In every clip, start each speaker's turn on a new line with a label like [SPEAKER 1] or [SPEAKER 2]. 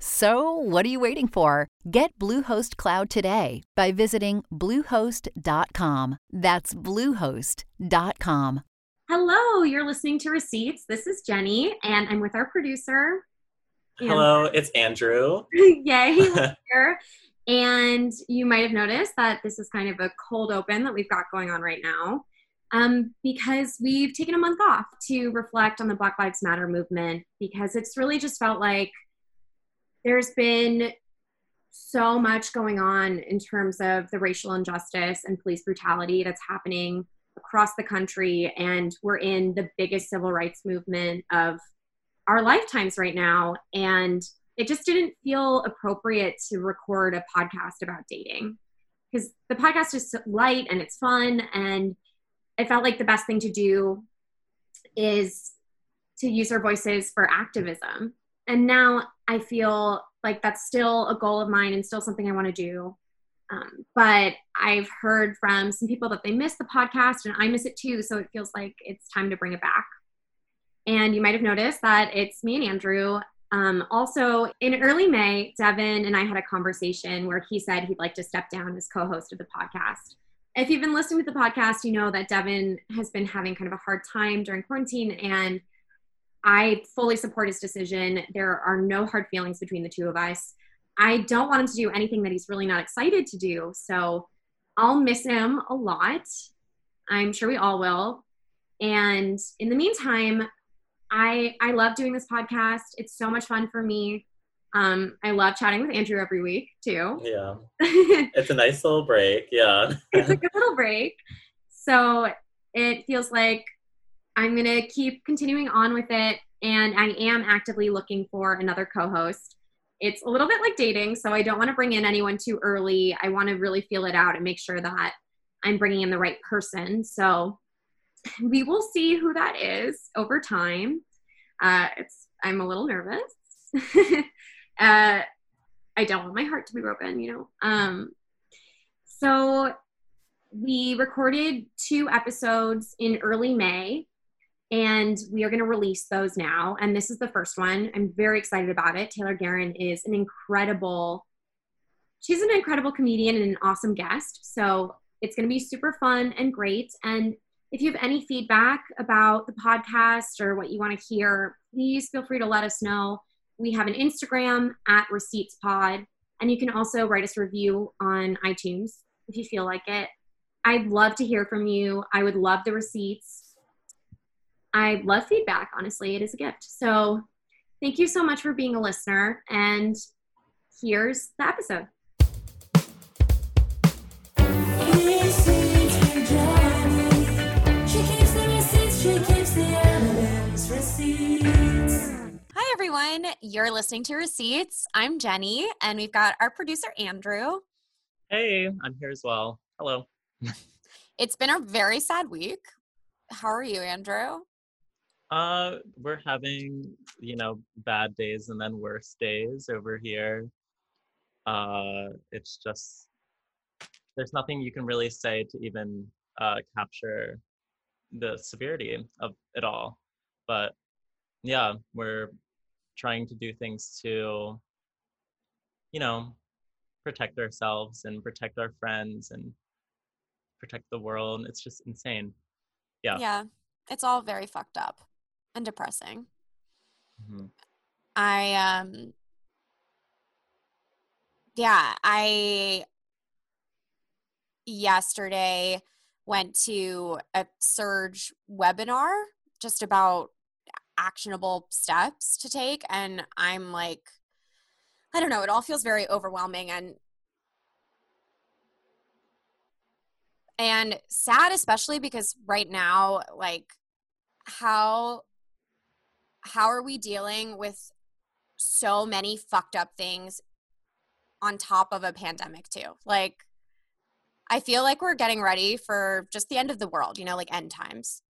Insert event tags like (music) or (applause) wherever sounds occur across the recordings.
[SPEAKER 1] So, what are you waiting for? Get Bluehost Cloud today by visiting Bluehost.com. That's Bluehost.com.
[SPEAKER 2] Hello, you're listening to Receipts. This is Jenny, and I'm with our producer.
[SPEAKER 3] Hello, it's Andrew. (laughs)
[SPEAKER 2] Yay, he's here. And you might have noticed that this is kind of a cold open that we've got going on right now um, because we've taken a month off to reflect on the Black Lives Matter movement because it's really just felt like there's been so much going on in terms of the racial injustice and police brutality that's happening across the country. And we're in the biggest civil rights movement of our lifetimes right now. And it just didn't feel appropriate to record a podcast about dating because the podcast is light and it's fun. And I felt like the best thing to do is to use our voices for activism. And now I feel like that's still a goal of mine and still something I want to do. Um, but I've heard from some people that they miss the podcast and I miss it too. So it feels like it's time to bring it back. And you might have noticed that it's me and Andrew. Um, also, in early May, Devin and I had a conversation where he said he'd like to step down as co host of the podcast. If you've been listening to the podcast, you know that Devin has been having kind of a hard time during quarantine and I fully support his decision. There are no hard feelings between the two of us. I don't want him to do anything that he's really not excited to do. So I'll miss him a lot. I'm sure we all will. And in the meantime, I I love doing this podcast. It's so much fun for me. Um, I love chatting with Andrew every week too.
[SPEAKER 3] Yeah. (laughs) it's a nice little break. Yeah.
[SPEAKER 2] it's a good little break. So it feels like I'm going to keep continuing on with it. And I am actively looking for another co host. It's a little bit like dating, so I don't want to bring in anyone too early. I want to really feel it out and make sure that I'm bringing in the right person. So we will see who that is over time. Uh, it's I'm a little nervous. (laughs) uh, I don't want my heart to be broken, you know. Um, so we recorded two episodes in early May and we are going to release those now. And this is the first one. I'm very excited about it. Taylor Garron is an incredible, she's an incredible comedian and an awesome guest. So it's going to be super fun and great. And if you have any feedback about the podcast or what you want to hear, please feel free to let us know. We have an Instagram at Receipts Pod, and you can also write us a review on iTunes if you feel like it. I'd love to hear from you. I would love the receipts I love feedback, honestly. It is a gift. So thank you so much for being a listener. And here's the episode.
[SPEAKER 4] Hi, everyone. You're listening to Receipts. I'm Jenny, and we've got our producer, Andrew.
[SPEAKER 3] Hey, I'm here as well. Hello.
[SPEAKER 4] it's been a very sad week. How are you, Andrew?
[SPEAKER 3] Uh, we're having you know bad days and then worse days over here. Uh, it's just there's nothing you can really say to even uh, capture the severity of it all. But yeah, we're trying to do things to, you know, protect ourselves and protect our friends and protect the world. It's just insane. Yeah.
[SPEAKER 4] Yeah. It's all very fucked up and depressing.
[SPEAKER 3] Mm-hmm.
[SPEAKER 4] I um yeah, I yesterday went to a surge webinar just about actionable steps to take and I'm like
[SPEAKER 2] I don't know, it all feels very overwhelming and and sad especially because right now like how how are we dealing with so many fucked up things on top of a pandemic too like i feel like we're getting ready for just the end of the world you know like end times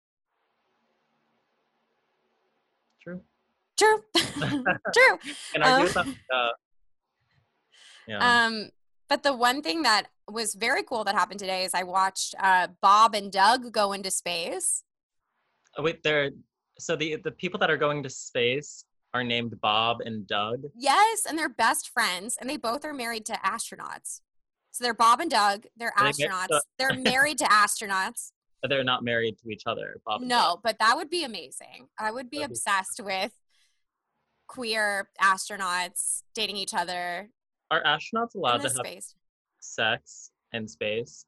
[SPEAKER 3] True.
[SPEAKER 2] true (laughs) true
[SPEAKER 3] And argue
[SPEAKER 2] Um,
[SPEAKER 3] with that. Uh, yeah.
[SPEAKER 2] Um, but the one thing that was very cool that happened today is I watched uh, Bob and Doug go into space.
[SPEAKER 3] Oh, wait, they're so the the people that are going to space are named Bob and Doug.
[SPEAKER 2] Yes, and they're best friends, and they both are married to astronauts. So they're Bob and Doug. They're
[SPEAKER 3] Are they
[SPEAKER 2] astronauts. they're (laughs) married to astronauts.
[SPEAKER 3] But They're not married to each other. Bob. and Doug.
[SPEAKER 2] No, but that would be amazing. I would be
[SPEAKER 3] That'd be-
[SPEAKER 2] obsessed with queer astronauts dating each other
[SPEAKER 3] Are astronauts allowed to have
[SPEAKER 2] space.
[SPEAKER 3] sex in space?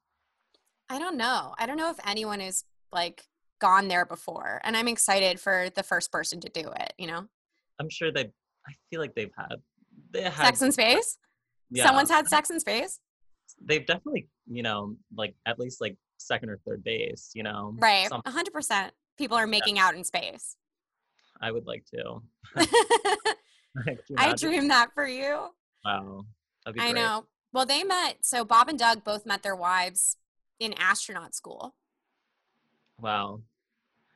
[SPEAKER 2] I don't know. I don't know if anyone is like gone there before, and I'm excited for the first person to do it. You know,
[SPEAKER 3] I'm sure they. I feel like they've had. They had.
[SPEAKER 2] sex in space.
[SPEAKER 3] yeah,
[SPEAKER 2] Someone's had sex in space,
[SPEAKER 3] They've definitely, you know, like at least like second or third base. You know.
[SPEAKER 2] right?
[SPEAKER 3] Some-
[SPEAKER 2] A hundred percent. People are making out in space.
[SPEAKER 3] I would like to. (laughs)
[SPEAKER 2] I dream that for you.
[SPEAKER 3] Wow.
[SPEAKER 2] I know. Well, they met. So Bob and Doug both met their wives in astronaut school,
[SPEAKER 3] Wow.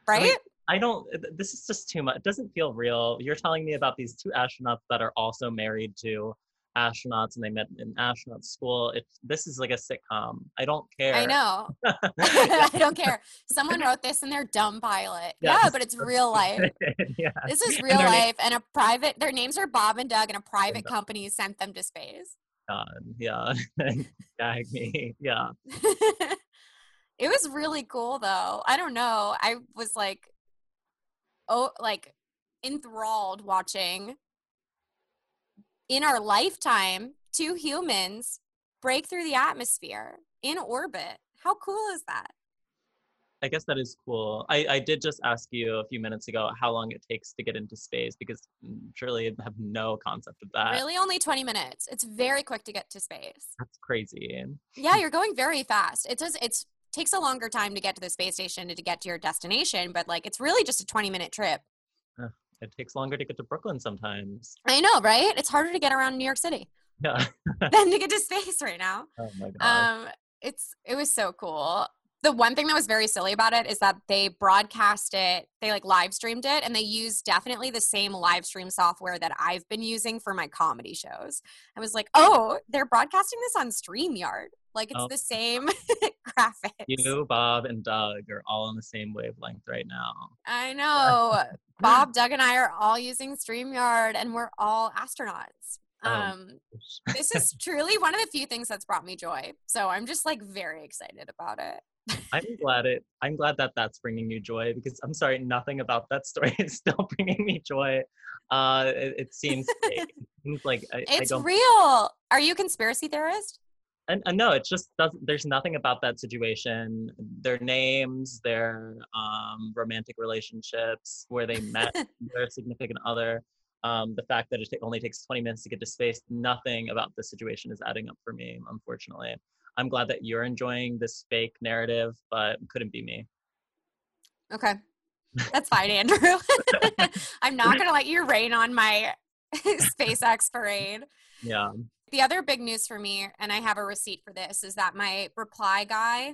[SPEAKER 2] right?
[SPEAKER 3] mean, I don't. This is just too much. It doesn't feel real. You're telling me about these two astronauts that are also married to astronauts, and they met in astronaut school. It's this is like a sitcom. I don't care. (laughs)
[SPEAKER 2] I know. (laughs) I don't care. Someone (laughs) wrote this in their dumb pilot. Yeah, but it's real life.
[SPEAKER 3] yeah.
[SPEAKER 2] This is
[SPEAKER 3] And
[SPEAKER 2] real
[SPEAKER 3] name-
[SPEAKER 2] life, and a private. Their names are Bob and Doug, and a private company sent them to space.
[SPEAKER 3] God, yeah. Gag me. Yeah.
[SPEAKER 2] It was really cool, though. I don't know. I was like, oh, like enthralled watching in our lifetime two humans break through the atmosphere in orbit. How cool is that?
[SPEAKER 3] I guess that is cool. I, I did just ask you a few minutes ago how long it takes to get into space because mm, surely you have no concept of that.
[SPEAKER 2] really, only 20 minutes. It's very quick to get to space.
[SPEAKER 3] That's crazy.
[SPEAKER 2] Yeah, you're going very fast. It does. It's takes a longer time to get to the space station and to get to your destination, but like it's really just a 20 minute trip.
[SPEAKER 3] It takes longer to get to Brooklyn sometimes.
[SPEAKER 2] I know, right? It's harder to get around New York City
[SPEAKER 3] Yeah. (laughs)
[SPEAKER 2] than to get to space right now.
[SPEAKER 3] Oh my god.
[SPEAKER 2] Um, it's it was so cool. The one thing that was very silly about it is that they broadcast it, they like live streamed it, and they used definitely the same live stream software that I've been using for my comedy shows. I was like, oh, they're broadcasting this on StreamYard. Like it's
[SPEAKER 3] Oh.
[SPEAKER 2] the same (laughs) graphics.
[SPEAKER 3] you, Bob, and Doug are all on the same wavelength right now.
[SPEAKER 2] I (laughs) know. Bob, Doug, and I are all using StreamYard and we're all astronauts.
[SPEAKER 3] Oh.
[SPEAKER 2] Um, this is (laughs) truly one of the few things that's brought me joy. So I'm just like very excited about it.
[SPEAKER 3] I'm glad it. I'm glad that that's bringing you joy because I'm sorry, nothing about that story (laughs) is still bringing me joy. Uh, it, it seems. It (laughs) seems like I, I
[SPEAKER 2] It's
[SPEAKER 3] don't.
[SPEAKER 2] real. Are you a conspiracy theorist?
[SPEAKER 3] and, and no, it's just doesn't. There's nothing about that situation. Their names, their um, romantic relationships, where they met (laughs) their significant other. Um, the fact that it only takes 20 minutes to get to space, nothing about the situation is adding up for me, unfortunately. I'm glad that you're enjoying this fake narrative, but it couldn't be me.
[SPEAKER 2] Okay. (laughs) That's fine, Andrew. (laughs) I'm not going to let you rain on my (laughs) SpaceX parade.
[SPEAKER 3] Yeah.
[SPEAKER 2] The other big news for me, and I have a receipt for this, is that my reply guy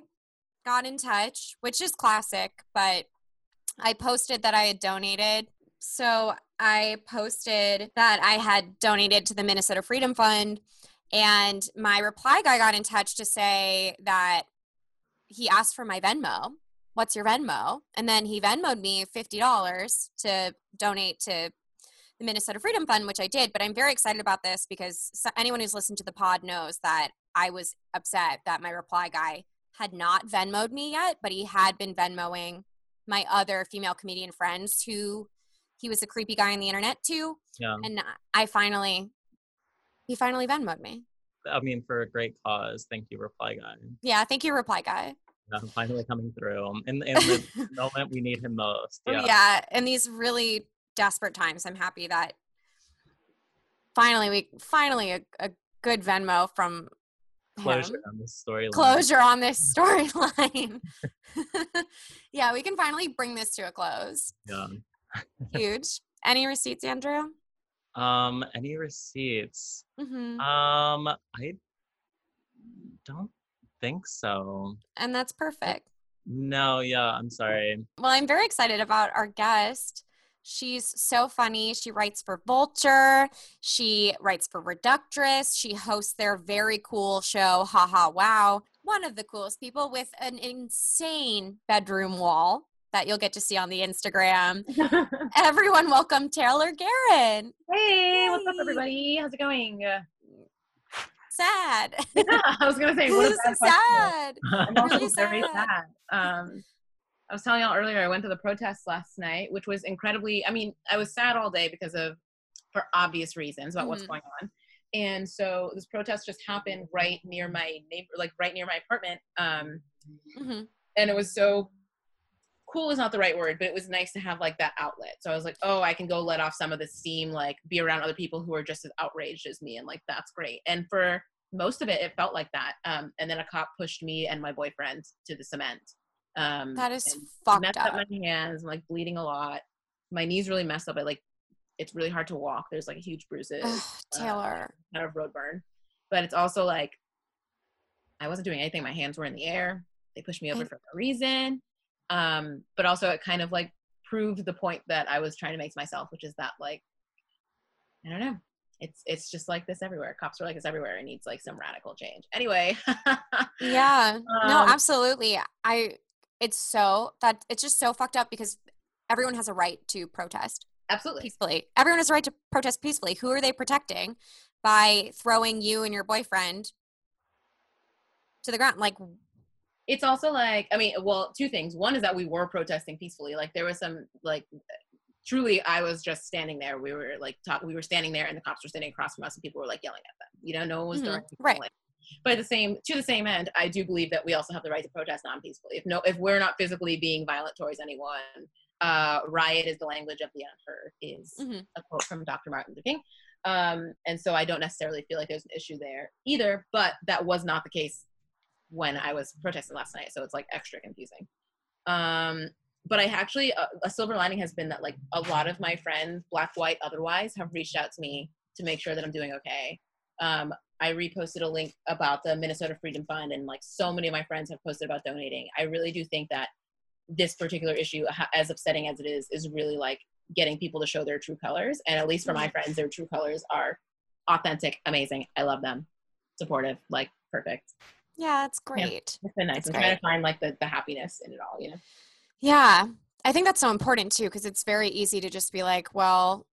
[SPEAKER 2] got in touch, which is classic, but I posted that I had donated. So I posted that I had donated to the Minnesota Freedom Fund, and my reply guy got in touch to say that he asked for my Venmo. What's your Venmo? And then he Venmoed me $50 to donate to the Minnesota Freedom Fund, which I did. But I'm very excited about this because anyone who's listened to the pod knows that I was upset that my reply guy had not Venmoed me yet, but he had been Venmoing my other female comedian friends who he was a creepy guy on the internet too.
[SPEAKER 3] Yeah.
[SPEAKER 2] And I finally, he finally Venmoed me.
[SPEAKER 3] I mean, for a great cause. Thank you, reply guy.
[SPEAKER 2] Yeah, thank you, reply guy.
[SPEAKER 3] Yeah, finally coming through in, in (laughs) the moment we need him most.
[SPEAKER 2] Oh,
[SPEAKER 3] Yeah.
[SPEAKER 2] yeah. In these really desperate times, I'm happy that finally we finally a, a good Venmo from
[SPEAKER 3] Closure
[SPEAKER 2] him.
[SPEAKER 3] on this storyline.
[SPEAKER 2] Closure on this storyline. (laughs) yeah, we can finally bring this to a close.
[SPEAKER 3] Yeah. (laughs)
[SPEAKER 2] Huge. Any receipts, Andrew?
[SPEAKER 3] Um, any receipts?
[SPEAKER 2] hmm
[SPEAKER 3] Um, I don't think so.
[SPEAKER 2] And that's perfect.
[SPEAKER 3] No, yeah, I'm sorry.
[SPEAKER 2] Well, I'm very excited about our guest. She's so funny. She writes for Vulture. She writes for Reductress. She hosts their very cool show, Ha Ha Wow. One of the coolest people with an insane bedroom wall that you'll get to see on the Instagram. (laughs) Everyone, welcome Taylor Garron.
[SPEAKER 5] Hey, what's up, everybody? How's it going? Uh,
[SPEAKER 2] Sad. (laughs)
[SPEAKER 5] I was gonna say, what a
[SPEAKER 2] This
[SPEAKER 5] bad
[SPEAKER 2] is
[SPEAKER 5] question.
[SPEAKER 2] sad. (laughs)
[SPEAKER 5] I'm also
[SPEAKER 2] Really
[SPEAKER 5] very
[SPEAKER 2] sad.
[SPEAKER 5] sad. Um, I was telling y'all earlier, I went to the protest last night, which was incredibly. I mean, I was sad all day because of, for obvious reasons, about what's
[SPEAKER 2] Mhm.
[SPEAKER 5] going on. And so this protest just happened right near my neighbor, like right near my apartment. Um,
[SPEAKER 2] Mhm.
[SPEAKER 5] and it was so cool is not the right word but it was nice to have like that outlet. So i was like oh i can go let off some of the steam like be around other people who are just as outraged as me and like that's great. And for most of it it felt like that um, and then a cop pushed me and my boyfriend to the cement um,
[SPEAKER 2] That is fucked
[SPEAKER 5] messed
[SPEAKER 2] up.
[SPEAKER 5] up. my hands i'm like bleeding a lot. My knees really messed up I like it's really hard to walk. There's like huge bruises
[SPEAKER 2] Ugh,
[SPEAKER 5] uh,
[SPEAKER 2] Taylor.
[SPEAKER 5] kind of road burn. But it's also like i wasn't doing anything. My hands were in the air. They pushed me over
[SPEAKER 2] I-
[SPEAKER 5] for no reason um but also it kind of like proved the point that i was trying to make to myself which is that like i don't know it's it's just like this everywhere cops are like this everywhere it needs like some radical change anyway (laughs)
[SPEAKER 2] Yeah. no,
[SPEAKER 5] Um,
[SPEAKER 2] absolutely. I it's so that it's just so fucked up because everyone has a right to protest
[SPEAKER 5] absolutely
[SPEAKER 2] peacefully. Everyone has a right to protest peacefully. Who are they protecting by throwing you and your boyfriend to the ground? Like
[SPEAKER 5] it's also like i mean well two things. One is that we were protesting peacefully. Like there was some like truly i was just standing there. We were like talk we were standing there and the cops were standing across from us and people were like yelling at them. You know no one was
[SPEAKER 2] Mhm,
[SPEAKER 5] doing
[SPEAKER 2] right.
[SPEAKER 5] but the same to the same end i do believe that we also have the right to protest non-peacefully. If no if we're not physically being violent towards anyone uh riot is the language of the unheard is
[SPEAKER 2] Mhm.
[SPEAKER 5] a quote from dr martin luther king. Um and so i don't necessarily feel like there's an issue there either but that was not the case when I was protesting last night, so it's like extra confusing. Um, but I actually uh, a silver lining has been that like a lot of my friends, black, white, otherwise, have reached out to me to make sure that I'm doing okay. Um, I reposted a link about the Minnesota Freedom Fund, and like so many of my friends have posted about donating. I really do think that this particular issue, as upsetting as it is, is really like getting people to show their true colors. And at least for my friends, their true colors are authentic, amazing. I love them, supportive, like perfect.
[SPEAKER 2] Yeah, it's great.
[SPEAKER 5] It's been nice.
[SPEAKER 2] That's
[SPEAKER 5] I'm trying to find like the, the happiness in it all, you know.
[SPEAKER 2] Yeah. I think that's so important too because it's very easy to just be like, well,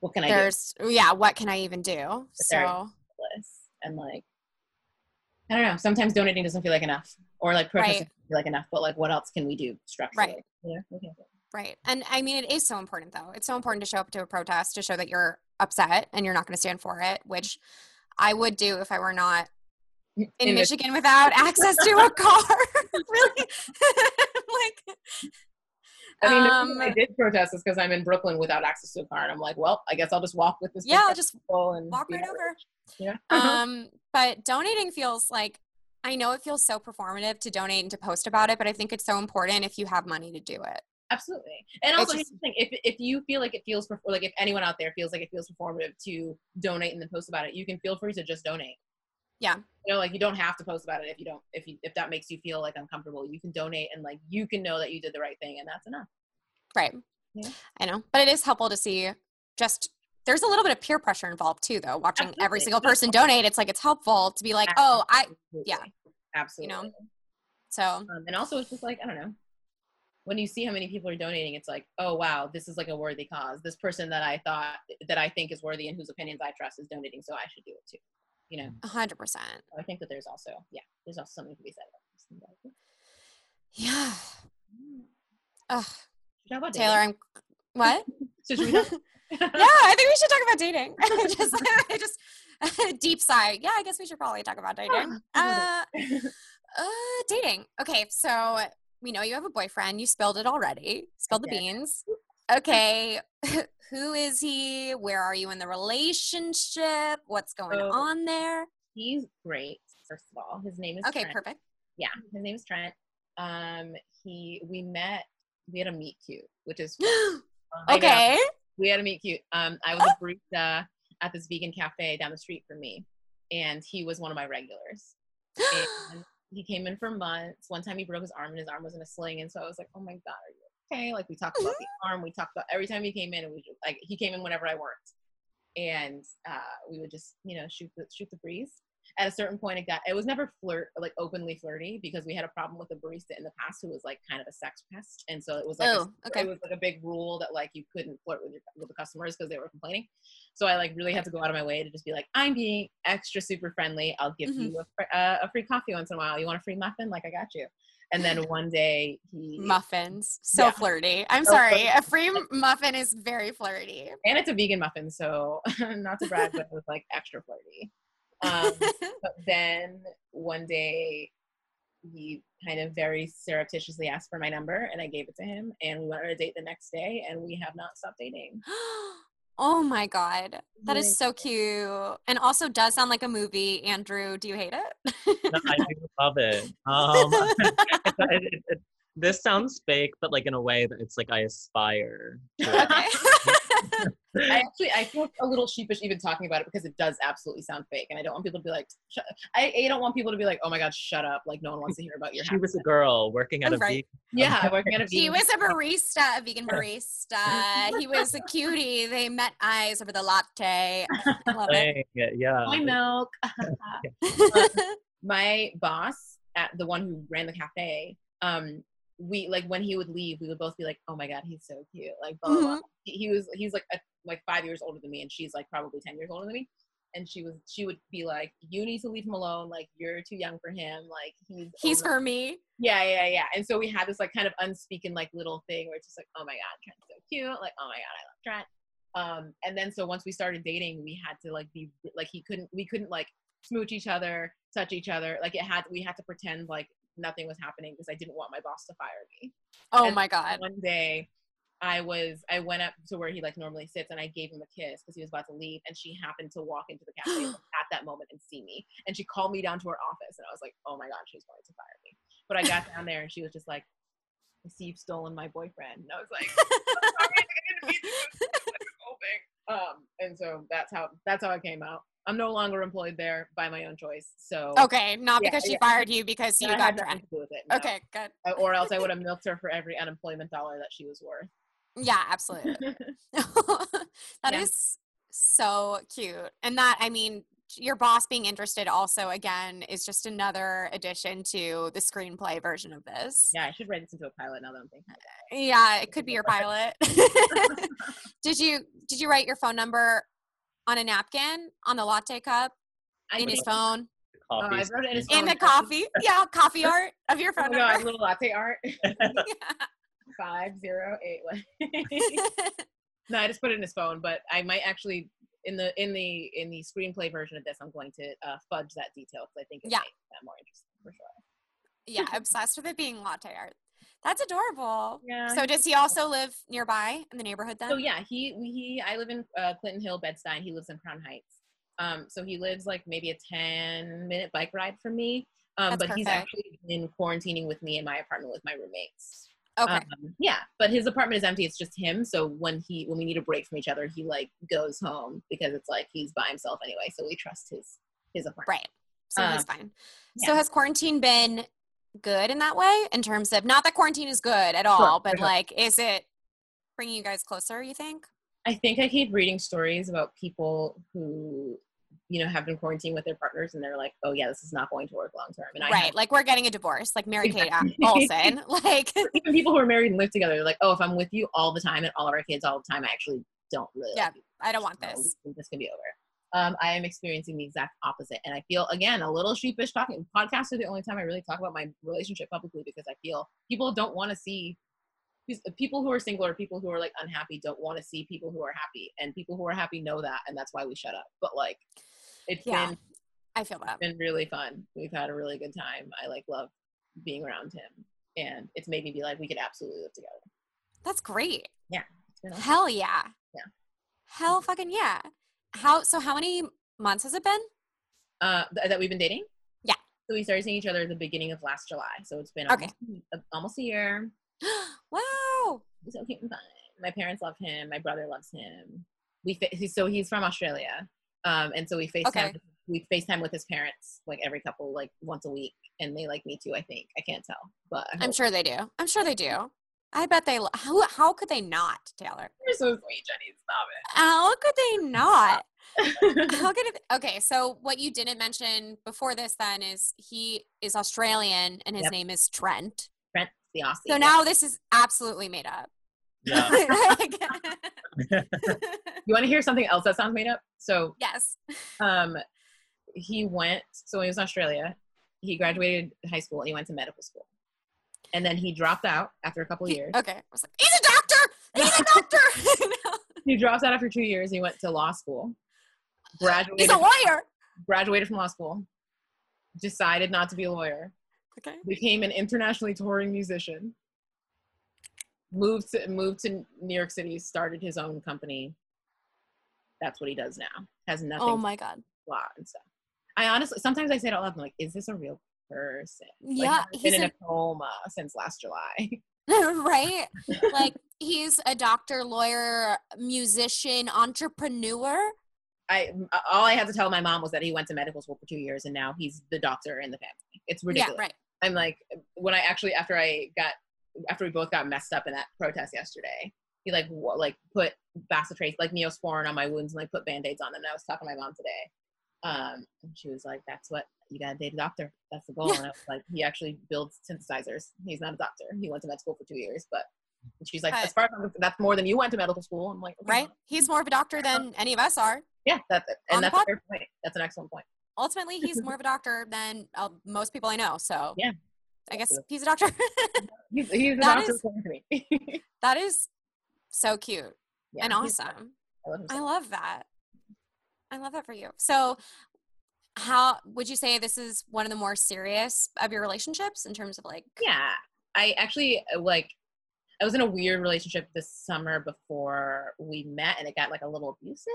[SPEAKER 5] What can I do?
[SPEAKER 2] there's oh, yeah, what can I even do? So
[SPEAKER 5] and like I don't know. Sometimes donating doesn't feel like enough, or like protesting
[SPEAKER 2] Right.
[SPEAKER 5] doesn't feel like enough. But like, what else can we do structurally?
[SPEAKER 2] Right.
[SPEAKER 5] Yeah. Okay.
[SPEAKER 2] Right. And I mean, it is so important, though. It's so important to show up to a protest to show that you're upset and you're not going to stand for it, which I would do if I were not in,
[SPEAKER 5] In Mich-
[SPEAKER 2] Michigan without (laughs) access to a car. (laughs) really? (laughs) like,
[SPEAKER 5] I mean, the reason I
[SPEAKER 2] um,
[SPEAKER 5] did protest is because I'm in Brooklyn without access to a car, and I'm like, well, I guess I'll just walk with this.
[SPEAKER 2] yeah, I'll just walk right over.
[SPEAKER 5] Yeah.
[SPEAKER 2] um, but donating feels like, I know it feels so performative to donate and to post about it, but I think it's so important if you have money to do it.
[SPEAKER 5] Absolutely. And also,
[SPEAKER 2] just-
[SPEAKER 5] if if you feel like it feels, like if anyone out there feels like it feels performative to donate and then post about it, you can feel free to just donate.
[SPEAKER 2] Yeah.
[SPEAKER 5] You know, like you don't have to post about it if you don't, if you if that makes you feel like uncomfortable. You can donate and like you can know that you did the right thing, and that's enough.
[SPEAKER 2] Right.
[SPEAKER 5] Yeah.
[SPEAKER 2] I know. But it is helpful to see just there's a little bit of peer pressure involved too though. Watching every single person donate, it's like it's helpful to be like, "Oh, I yeah."
[SPEAKER 5] Absolutely.
[SPEAKER 2] yeah.
[SPEAKER 5] absolutely.
[SPEAKER 2] so
[SPEAKER 5] Um, and also, it's just like I don't know. When you see how many people are donating, it's like, oh wow, this is like a worthy cause. This person that I thought that I think is worthy and whose opinions I trust is donating, so I should do it too. You know,
[SPEAKER 2] 100%.
[SPEAKER 5] I think that there's also yeah, there's also something to be said about this.
[SPEAKER 2] Yeah. Ugh,
[SPEAKER 5] talk about
[SPEAKER 2] Taylor,
[SPEAKER 5] dating?
[SPEAKER 2] I'm what? (laughs)
[SPEAKER 5] So talk- (laughs)
[SPEAKER 2] yeah, I think we should talk about dating. (laughs) just, just deep sigh. Yeah, I guess we should probably talk about dating. Uh, uh, dating. Okay, so we know you have a boyfriend. You spilled it already. Spilled the beans. Okay, (laughs) Who is he? Where are you in the relationship? What's going
[SPEAKER 5] So-
[SPEAKER 2] on there?
[SPEAKER 5] He's great. First of all, his name is
[SPEAKER 2] Okay,
[SPEAKER 5] Trent.
[SPEAKER 2] perfect.
[SPEAKER 5] Yeah, his name is Trent. Um, he we met. We had a meet cute, which is (gasps)
[SPEAKER 2] okay.
[SPEAKER 5] we had a meet cute. Um, I was a barista at this vegan cafe down the street from me, and he was one of my regulars. (gasps) And he came in for months. One time he broke his arm, and his arm was in a sling, and so I was like, "Oh my god, are you okay?" Like we talked about the arm. We talked about every time he came in, and we just, like he came in whenever I worked, and uh, we would just you know shoot the shoot the breeze. At a certain point, it got it was never flirt like openly flirty because we had a problem with a barista in the past who was like kind of a sex pest, and so it was like a
[SPEAKER 2] Oh, okay.
[SPEAKER 5] it was like a big rule that like you couldn't flirt with your with the customers because they were complaining. So I like really had to go out of my way to just be like, I'm being extra super friendly. I'll give you a, uh, a free coffee once in a while. You want a free muffin? Like I got you. And then one day he
[SPEAKER 2] Muffins. So
[SPEAKER 5] Yeah.
[SPEAKER 2] flirty. I'm
[SPEAKER 5] So
[SPEAKER 2] sorry.
[SPEAKER 5] flirty.
[SPEAKER 2] A free muffin is very flirty.
[SPEAKER 5] and it's a vegan muffin, so (laughs) not to brag, but it was like extra flirty. Um, (laughs) but then one day he kind of very surreptitiously asked for my number and I gave it to him and we went on a date the next day and we have not stopped dating. (gasps) (gasps) (gasps)
[SPEAKER 2] oh my god. that is so cute. And also does sound like a movie. Andrew, do you hate it?
[SPEAKER 3] No, I do love it. (laughs) Um, (laughs) it, it, it, this sounds fake, but like in a way that it's like I aspire. to
[SPEAKER 2] okay. (laughs)
[SPEAKER 5] I actually I feel a little sheepish even talking about it because it does absolutely sound fake, and I don't want people to be like. I, I don't want people to be like, oh my god, shut up! Like no one wants to hear about your.
[SPEAKER 3] She was a girl working at a
[SPEAKER 2] Right.
[SPEAKER 3] vegan
[SPEAKER 5] yeah, working at a vegan.
[SPEAKER 2] He was a barista, a vegan barista. He was a cutie. They met eyes over the latte. I love it.
[SPEAKER 3] Yeah.
[SPEAKER 5] my milk. (laughs) (laughs) my boss at the one who ran the cafe, um, we like when he would leave, we would both be like, "Oh my god, he's so cute!" Like, blah, blah, blah. He, he was he's like a, like five years older than me, and she's like probably ten years older than me. And she was she would be like, "You need to leave him alone. Like, you're too young for him. Like, he's
[SPEAKER 2] He's
[SPEAKER 5] old
[SPEAKER 2] for me.
[SPEAKER 5] yeah, yeah, yeah. And so we had this like kind of unspeaking like little thing where it's just like, oh my god, Trent's so cute. Like, oh my god, I love Trent. Um, and then so once we started dating, we had to like be like he couldn't we couldn't like smooch each other, touch each other. Like it had we had to pretend like nothing was happening because I didn't want my boss to fire me.
[SPEAKER 2] Oh
[SPEAKER 5] And
[SPEAKER 2] my god.
[SPEAKER 5] One day I was I went up to where he like normally sits and I gave him a kiss because he was about to leave and she happened to walk into the cafe (gasps) at that moment and see me and she called me down to her office and I was like oh my god she's going to fire me but I got down there and she was just like I see you've stolen my boyfriend and I was like "Sorry, I didn't mean to." Like, um and so that's how that's how I came out I'm no longer employed there by my own choice so
[SPEAKER 2] Okay, not
[SPEAKER 5] Yeah,
[SPEAKER 2] because she
[SPEAKER 5] yeah.
[SPEAKER 2] fired you because you got
[SPEAKER 5] had nothing
[SPEAKER 2] Trent.
[SPEAKER 5] to do with it no.
[SPEAKER 2] Okay, good.
[SPEAKER 5] Uh, or else I would have milked her for every unemployment dollar that she was worth
[SPEAKER 2] Yeah, absolutely. (laughs) (laughs) That is
[SPEAKER 5] Yeah.
[SPEAKER 2] so cute. And that, I mean, your boss being interested also, again, is just another addition to the screenplay version of this.
[SPEAKER 5] Yeah, I should write this into a pilot now that I'm thinking.
[SPEAKER 2] Yeah, it could be your (laughs) pilot. did you did you write your phone number on a napkin on the latte cup
[SPEAKER 5] I
[SPEAKER 2] in his phone
[SPEAKER 5] Oh,
[SPEAKER 3] Coffee.
[SPEAKER 5] I wrote it in his
[SPEAKER 2] in the coffee? Yeah, coffee (laughs) art of your
[SPEAKER 5] Oh
[SPEAKER 2] phone
[SPEAKER 5] my god,
[SPEAKER 2] number.
[SPEAKER 5] little latte art. (laughs) (laughs) Five zero eight one. no, I just put it in his phone, but I might actually in the in the in the screenplay version of this, I'm going to uh, fudge that detail because I think it
[SPEAKER 2] Yeah.
[SPEAKER 5] makes that more interesting for sure.
[SPEAKER 2] yeah, obsessed with it being latte art. That's adorable.
[SPEAKER 5] Yeah.
[SPEAKER 2] So does he also live nearby in the neighborhood then?
[SPEAKER 5] So yeah, he we- he I live in uh, Clinton Hill, Bed Stuy. He lives in Crown Heights. Um, so he lives like maybe a ten minute bike ride from me. Um, but he's actually been quarantining with me in my apartment with my roommates.
[SPEAKER 2] Okay.
[SPEAKER 5] Um, yeah, but his apartment is empty. It's just him. So when he when we need a break from each other, he like goes home because it's like he's by himself anyway. So we trust his his apartment.
[SPEAKER 2] Right. So he's
[SPEAKER 5] Um,
[SPEAKER 2] fine. So has quarantine been good in that way? In terms of not that quarantine is good at all, but
[SPEAKER 5] sure.
[SPEAKER 2] like, is it bringing you guys closer? You think?
[SPEAKER 5] I think I keep reading stories about people who you know have been quarantined with their partners, and they're like, "Oh yeah, this is not going to work long term." And I
[SPEAKER 2] right. Like we're getting a divorce, like Mary Kate. Olsen. (laughs) Like,
[SPEAKER 5] even people who are married and live together, they're like, "Oh, if I'm with you all the time and all of our kids all the time, I actually don't really
[SPEAKER 2] Yeah,
[SPEAKER 5] like.
[SPEAKER 2] I don't want
[SPEAKER 5] So
[SPEAKER 2] this.
[SPEAKER 5] This can be over." Um, I am experiencing the exact opposite, and I feel again a little sheepish talking. Podcasts are the only time I really talk about my relationship publicly because I feel people don't want to see people who are single or people who are like unhappy don't want to see people who are happy, and people who are happy know that, and that's why we shut up. But like, it's
[SPEAKER 2] Yeah.
[SPEAKER 5] been
[SPEAKER 2] I feel that.
[SPEAKER 5] been really fun. We've had a really good time. I like love being around him, and it's made me be like, we could absolutely live together.
[SPEAKER 2] That's great.
[SPEAKER 5] It's awesome.
[SPEAKER 2] Hell yeah.
[SPEAKER 5] Yeah.
[SPEAKER 2] Hell fucking yeah. How so how many months has it been?
[SPEAKER 5] Uh, th- that we've been dating.
[SPEAKER 2] Yeah.
[SPEAKER 5] So we started seeing each other at the beginning of last July. So it's been
[SPEAKER 2] Okay.
[SPEAKER 5] almost, a- almost a year. (gasps)
[SPEAKER 2] wow.
[SPEAKER 5] So fun. My parents love him. My brother loves him. We fa- he's, so he's from Australia, um, and so we FaceTime.
[SPEAKER 2] Okay.
[SPEAKER 5] We FaceTime with his parents like every couple like once a week, and they like me too. I think I can't tell, but
[SPEAKER 2] I'm sure they do. I'm sure they do. I bet they how how could they not, Taylor?
[SPEAKER 5] You're so sweet, Jenny. Stop it.
[SPEAKER 2] How could they not? (laughs) How could it Okay, so what you didn't mention before this then is he is Australian and his
[SPEAKER 5] Yep.
[SPEAKER 2] name is Trent.
[SPEAKER 5] Trent, the Aussie.
[SPEAKER 2] So now this is absolutely made up.
[SPEAKER 3] Yeah. (laughs)
[SPEAKER 5] you want to hear something else that sounds made up? So
[SPEAKER 2] yes.
[SPEAKER 5] um, he went. So when he was in Australia, he graduated high school and he went to medical school, and then he dropped out after a couple years.
[SPEAKER 2] Okay. I was like, he's a doctor. He's a doctor. (laughs)
[SPEAKER 5] He dropped out after two years. He went to law school. Graduated.
[SPEAKER 2] He's a lawyer.
[SPEAKER 5] graduated from law school. Decided not to be a lawyer.
[SPEAKER 2] Okay.
[SPEAKER 5] Became an internationally touring musician. Moved to moved to New York City. Started his own company. That's what he does now. Has nothing.
[SPEAKER 2] Oh my god.
[SPEAKER 5] law and stuff. I honestly sometimes I say it out loud. I'm like, is this a real person?
[SPEAKER 2] Yeah,
[SPEAKER 5] I've
[SPEAKER 2] he's
[SPEAKER 5] been in
[SPEAKER 2] a-
[SPEAKER 5] coma since last July. (laughs) (laughs)
[SPEAKER 2] right? Like (laughs) he's a doctor, lawyer, musician, entrepreneur.
[SPEAKER 5] I all I had to tell my mom was that he went to medical school for two years and now he's the doctor in the family. It's ridiculous.
[SPEAKER 2] Yeah, right.
[SPEAKER 5] I'm like, when I actually after I got after we both got messed up in that protest yesterday, he like wa- like put Bacitracin like Neosporin on my wounds and like put band-aids on them. And I was talking to my mom today, um, and she was like, "That's what you gotta date a doctor. That's the goal." and I was like, "He actually builds synthesizers. He's not a doctor. He went to med school for two years, but." she's like, "As far as I'm that's more than you went to medical school." I'm like, okay,
[SPEAKER 2] Right? He's more of a doctor than any of us are.
[SPEAKER 5] Yeah, that's
[SPEAKER 2] On
[SPEAKER 5] and that's a fair point. That's an excellent point.
[SPEAKER 2] Ultimately, he's more of a doctor than uh, most people I know. So (laughs)
[SPEAKER 5] Yeah.
[SPEAKER 2] I guess he's a doctor. (laughs)
[SPEAKER 5] He's, he's a
[SPEAKER 2] That
[SPEAKER 5] doctor
[SPEAKER 2] is-
[SPEAKER 5] to me. (laughs)
[SPEAKER 2] that is so cute
[SPEAKER 5] Yeah,
[SPEAKER 2] and awesome.
[SPEAKER 5] I love
[SPEAKER 2] I love that. I love that for you. So, how would you say this is one of the more serious of your relationships in terms of like?
[SPEAKER 5] yeah i actually uh, like i was in a weird relationship this summer before we met and it got like a little abusive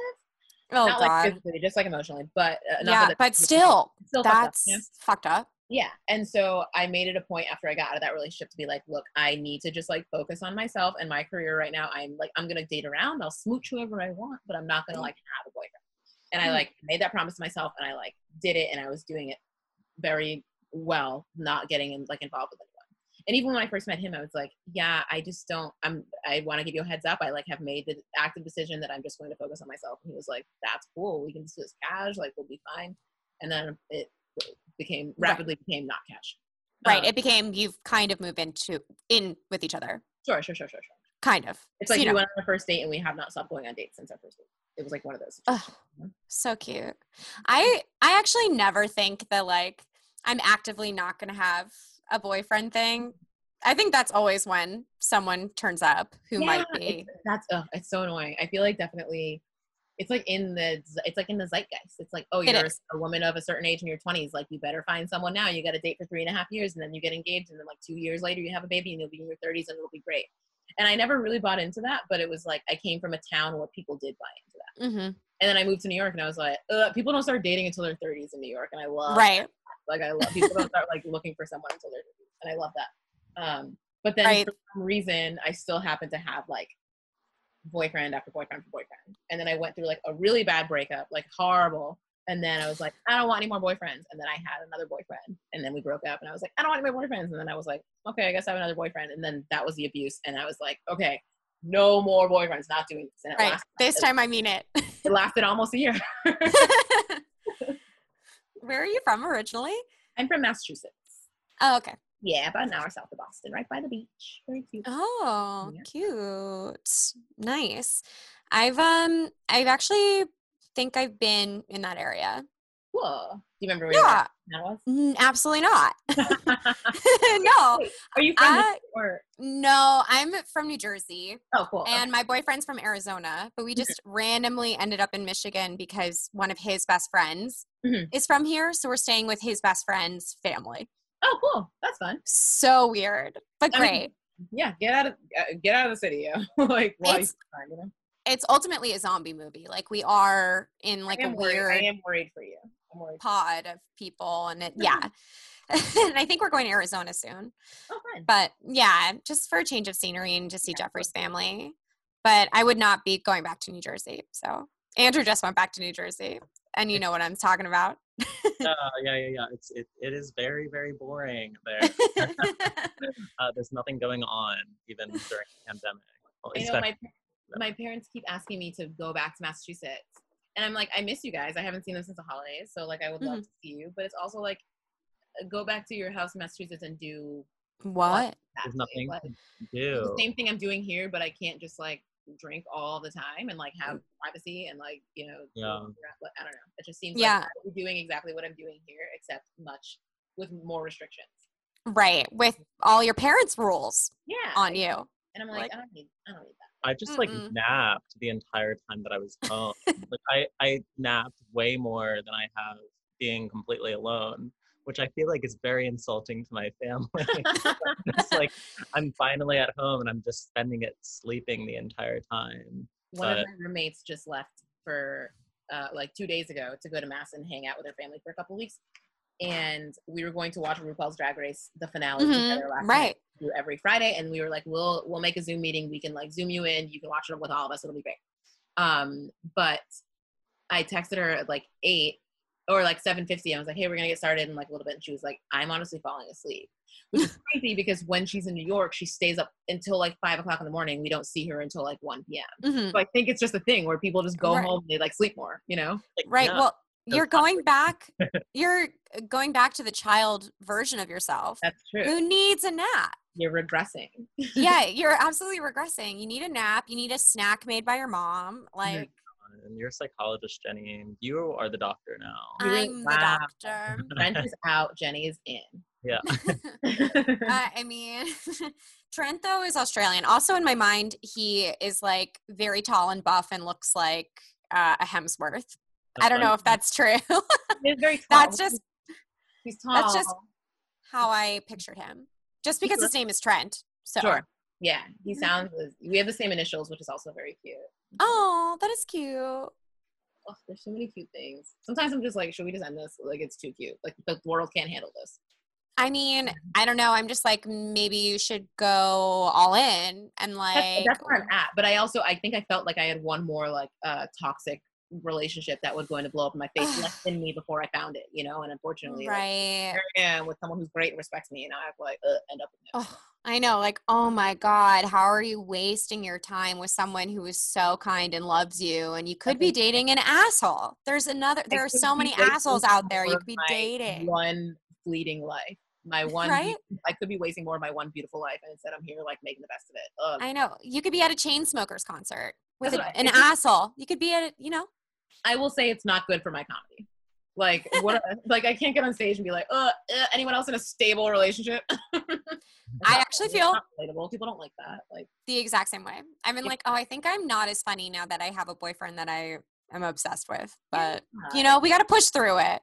[SPEAKER 2] Oh
[SPEAKER 5] not like physically just like emotionally but uh,
[SPEAKER 2] yeah, but still,
[SPEAKER 5] still fucked up,
[SPEAKER 2] that's
[SPEAKER 5] yeah?
[SPEAKER 2] fucked up.
[SPEAKER 5] yeah and so i made it a point after i got out of that relationship to be like look i need to just like focus on myself and my career right now i'm like i'm gonna date around i'll smooch whoever i want but i'm not gonna like have a boyfriend and i
[SPEAKER 2] Mm.
[SPEAKER 5] like made that promise to myself and i like did it and i was doing it very well not getting in, like involved with anyone and even when i first met him i was like yeah i just don't i'm i want to give you a heads up i like have made the active decision that i'm just going to focus on myself and he was like that's cool we can just do this cash like we'll be fine and then it became
[SPEAKER 2] Right.
[SPEAKER 5] rapidly became not cash
[SPEAKER 2] Right.
[SPEAKER 5] Um,
[SPEAKER 2] it became you've kind of moved into in with each other.
[SPEAKER 5] sure sure sure sure sure
[SPEAKER 2] Kind of.
[SPEAKER 5] it's
[SPEAKER 2] So,
[SPEAKER 5] like
[SPEAKER 2] you
[SPEAKER 5] we went on a first date and we have not stopped going on dates since our first date it was like one of those
[SPEAKER 2] so cute. I I actually never think that like I'm actively not gonna have a boyfriend thing. I think that's always when someone turns up who might be.
[SPEAKER 5] it's, that's uh, it's so annoying. I feel like definitely it's like in the it's like in the zeitgeist. It's like oh you're a woman of a certain age in your 20s, like you better find someone now. You got to date for three and a half years, and then you get engaged, and then like two years later you have a baby, and you'll be in your 30s, and it'll be great. And I never really bought into that, but it was like I came from a town where people did buy into that.
[SPEAKER 2] hmm
[SPEAKER 5] And then I moved to New York, and I was like, Ugh, people don't start dating until their 30s in New York, and I love
[SPEAKER 2] Right.
[SPEAKER 5] like I love people don't start like looking for someone until they're 30s, and I love that. Um, but then
[SPEAKER 2] Right.
[SPEAKER 5] for some reason, I still happen to have like boyfriend after boyfriend after boyfriend, and then I went through like a really bad breakup, like horrible. And then I was like, I don't want any more boyfriends. And then I had another boyfriend, and then we broke up, and I was like, I don't want any more boyfriends. And then I was like, okay, I guess I have another boyfriend. And then that was the abuse, and I was like, okay, no more boyfriends, not doing this. And it,
[SPEAKER 2] Right.
[SPEAKER 5] lasted,
[SPEAKER 2] This time I mean it. (laughs)
[SPEAKER 5] it lasted almost a year. (laughs)
[SPEAKER 2] Where are you from originally?
[SPEAKER 5] I'm from Massachusetts.
[SPEAKER 2] Oh, okay.
[SPEAKER 5] Yeah, about an hour south of Boston, right by the beach. Very cute.
[SPEAKER 2] Oh,
[SPEAKER 5] Yeah.
[SPEAKER 2] cute. Nice. I've um I've actually think I've been in that area.
[SPEAKER 5] Cool. Do you remember where
[SPEAKER 2] Yeah.
[SPEAKER 5] that was?
[SPEAKER 2] Absolutely not. (laughs) no.
[SPEAKER 5] Are you from the (laughs) or
[SPEAKER 2] No, I'm from New Jersey
[SPEAKER 5] oh cool. okay.
[SPEAKER 2] and my boyfriend's from Arizona, but we
[SPEAKER 5] Mm-hmm.
[SPEAKER 2] just randomly ended up in Michigan because one of his best friends
[SPEAKER 5] Mhm.
[SPEAKER 2] is from here, so we're staying with his best friend's family.
[SPEAKER 5] Oh cool. That's fun.
[SPEAKER 2] So weird, but
[SPEAKER 5] I mean,
[SPEAKER 2] great.
[SPEAKER 5] Yeah, get out of uh, get out of the city, yeah. (laughs) like while you know?
[SPEAKER 2] It's ultimately a zombie movie. Like we are in like a
[SPEAKER 5] worried.
[SPEAKER 2] weird
[SPEAKER 5] I am worried for you. I'm worried.
[SPEAKER 2] pod of people and it yeah. (laughs) (laughs) and I think we're going to Arizona soon.
[SPEAKER 5] Oh, fine.
[SPEAKER 2] But yeah, just for a change of scenery and to see Jeffrey's family. But I would not be going back to New Jersey. So Andrew just went back to New Jersey. And you know what I'm talking about.
[SPEAKER 3] yeah, (laughs) yeah, yeah, yeah. It's it, it is very very boring there. uh, there's nothing going on even during the pandemic. Well,
[SPEAKER 5] I know my my parents keep asking me to go back to Massachusetts, and I'm like, I miss you guys. I haven't seen them since the holidays, so like, I would love
[SPEAKER 2] Mm-hmm.
[SPEAKER 5] to see you. But it's also like, go back to your house in Massachusetts and do
[SPEAKER 2] what?
[SPEAKER 5] that.
[SPEAKER 3] there's nothing
[SPEAKER 5] Like,
[SPEAKER 3] to
[SPEAKER 5] do
[SPEAKER 3] do.
[SPEAKER 5] the same thing I'm doing here, but I can't just like drink all the time and like have privacy and like you know.
[SPEAKER 3] Yeah.
[SPEAKER 5] I don't know. It just seems
[SPEAKER 2] Yeah.
[SPEAKER 5] like I'm doing exactly what I'm doing here, except much with more restrictions.
[SPEAKER 2] Right. With all your parents' rules
[SPEAKER 5] Yeah.
[SPEAKER 2] on you.
[SPEAKER 5] And I'm like,
[SPEAKER 2] like-
[SPEAKER 5] I don't need, I don't need that.
[SPEAKER 3] I just like
[SPEAKER 2] Mm-mm.
[SPEAKER 3] napped the entire time that I was home. (laughs) like I, I napped way more than I have being completely alone, which I feel like is very insulting to my family. (laughs) it's like I'm (laughs) finally at home and I'm just spending it sleeping the entire time.
[SPEAKER 5] One of my roommates just left for uh, like two days ago to go to mass and hang out with her family for a couple weeks. And we were going to watch RuPaul's Drag Race, the finale
[SPEAKER 2] Mhm,
[SPEAKER 5] together last
[SPEAKER 2] right.
[SPEAKER 5] night do every Friday. And we were like, we'll we'll make a Zoom meeting. We can like Zoom you in. You can watch it with all of us. It'll be great. Um, but I texted her at like eight or like seven fifty. I was like, hey, we're gonna get started in like a little bit. And she was like, I'm honestly falling asleep, which is (laughs) crazy because when she's in New York, she stays up until like five o'clock in the morning. We don't see her until like one p.m.
[SPEAKER 2] Mhm.
[SPEAKER 5] So I think it's just a thing where people just go
[SPEAKER 2] Right.
[SPEAKER 5] home and they like sleep more, you know?
[SPEAKER 3] Like,
[SPEAKER 2] Right.
[SPEAKER 3] yeah,
[SPEAKER 2] Well,
[SPEAKER 3] That's
[SPEAKER 2] you're
[SPEAKER 3] not
[SPEAKER 2] going back. (laughs) You're uh, going back to the child version of yourself
[SPEAKER 5] That's true.
[SPEAKER 2] who needs a nap.
[SPEAKER 5] You're regressing. (laughs)
[SPEAKER 2] yeah, you're absolutely regressing. You need a nap. You need a snack made by your mom. Like
[SPEAKER 3] and you're a psychologist, Jenny. and You are the doctor now.
[SPEAKER 2] I'm
[SPEAKER 5] Wow.
[SPEAKER 2] the doctor. (laughs)
[SPEAKER 5] Trent is out. Jenny is in.
[SPEAKER 3] Yeah.
[SPEAKER 2] uh, I mean, Trent though is Australian. Also in my mind, he is like very tall and buff and looks like uh, a Hemsworth. I don't know if that's true. (laughs)
[SPEAKER 5] He's very tall.
[SPEAKER 2] that's just
[SPEAKER 5] he's tall.
[SPEAKER 2] that's just- how I pictured him. Just because his name is Trent. So
[SPEAKER 5] sure. Yeah, he sounds. We have the same initials, which is also very cute.
[SPEAKER 2] Oh, that is cute.
[SPEAKER 5] Oh, there's so many cute things. Sometimes I'm just like, should we just end this? Like, it's too cute. Like, the world can't handle this.
[SPEAKER 2] I mean, I don't know. I'm just like maybe you should go all in and
[SPEAKER 5] That's,
[SPEAKER 2] like
[SPEAKER 5] that's where I'm at. But I also, I think I felt like I had one more like uh, toxic relationship that was going to blow up in my face left (sighs) in me before I found it, you know. And unfortunately, like,
[SPEAKER 2] right.
[SPEAKER 5] here I am with someone who's great and respects me, and I have like uh, end up with.
[SPEAKER 2] Oh, I know. Like, oh my God, how are you wasting your time with someone who is so kind and loves you? And you could be dating an asshole. There's another, there
[SPEAKER 5] I
[SPEAKER 2] are so many assholes out there you could be dating.
[SPEAKER 5] One fleeting life. My one,
[SPEAKER 2] Right?
[SPEAKER 5] I could be wasting more of my one beautiful life, and instead I'm here like making the best of it. Ugh.
[SPEAKER 2] I know. You could be at a Chainsmokers concert with a,
[SPEAKER 5] I-
[SPEAKER 2] an asshole. You could be at, a, you know,
[SPEAKER 5] I will say it's not good for my comedy. Like what? (laughs) like I can't get on stage and be like, uh, uh anyone else in a stable relationship? (laughs)
[SPEAKER 2] I actually feel-
[SPEAKER 5] relatable. People don't like that. Like
[SPEAKER 2] the exact same way. I've been
[SPEAKER 5] Yeah.
[SPEAKER 2] like, oh, I think I'm not as funny now that I have a boyfriend that I am obsessed with. But,
[SPEAKER 5] yeah.
[SPEAKER 2] you know, we got to push through it.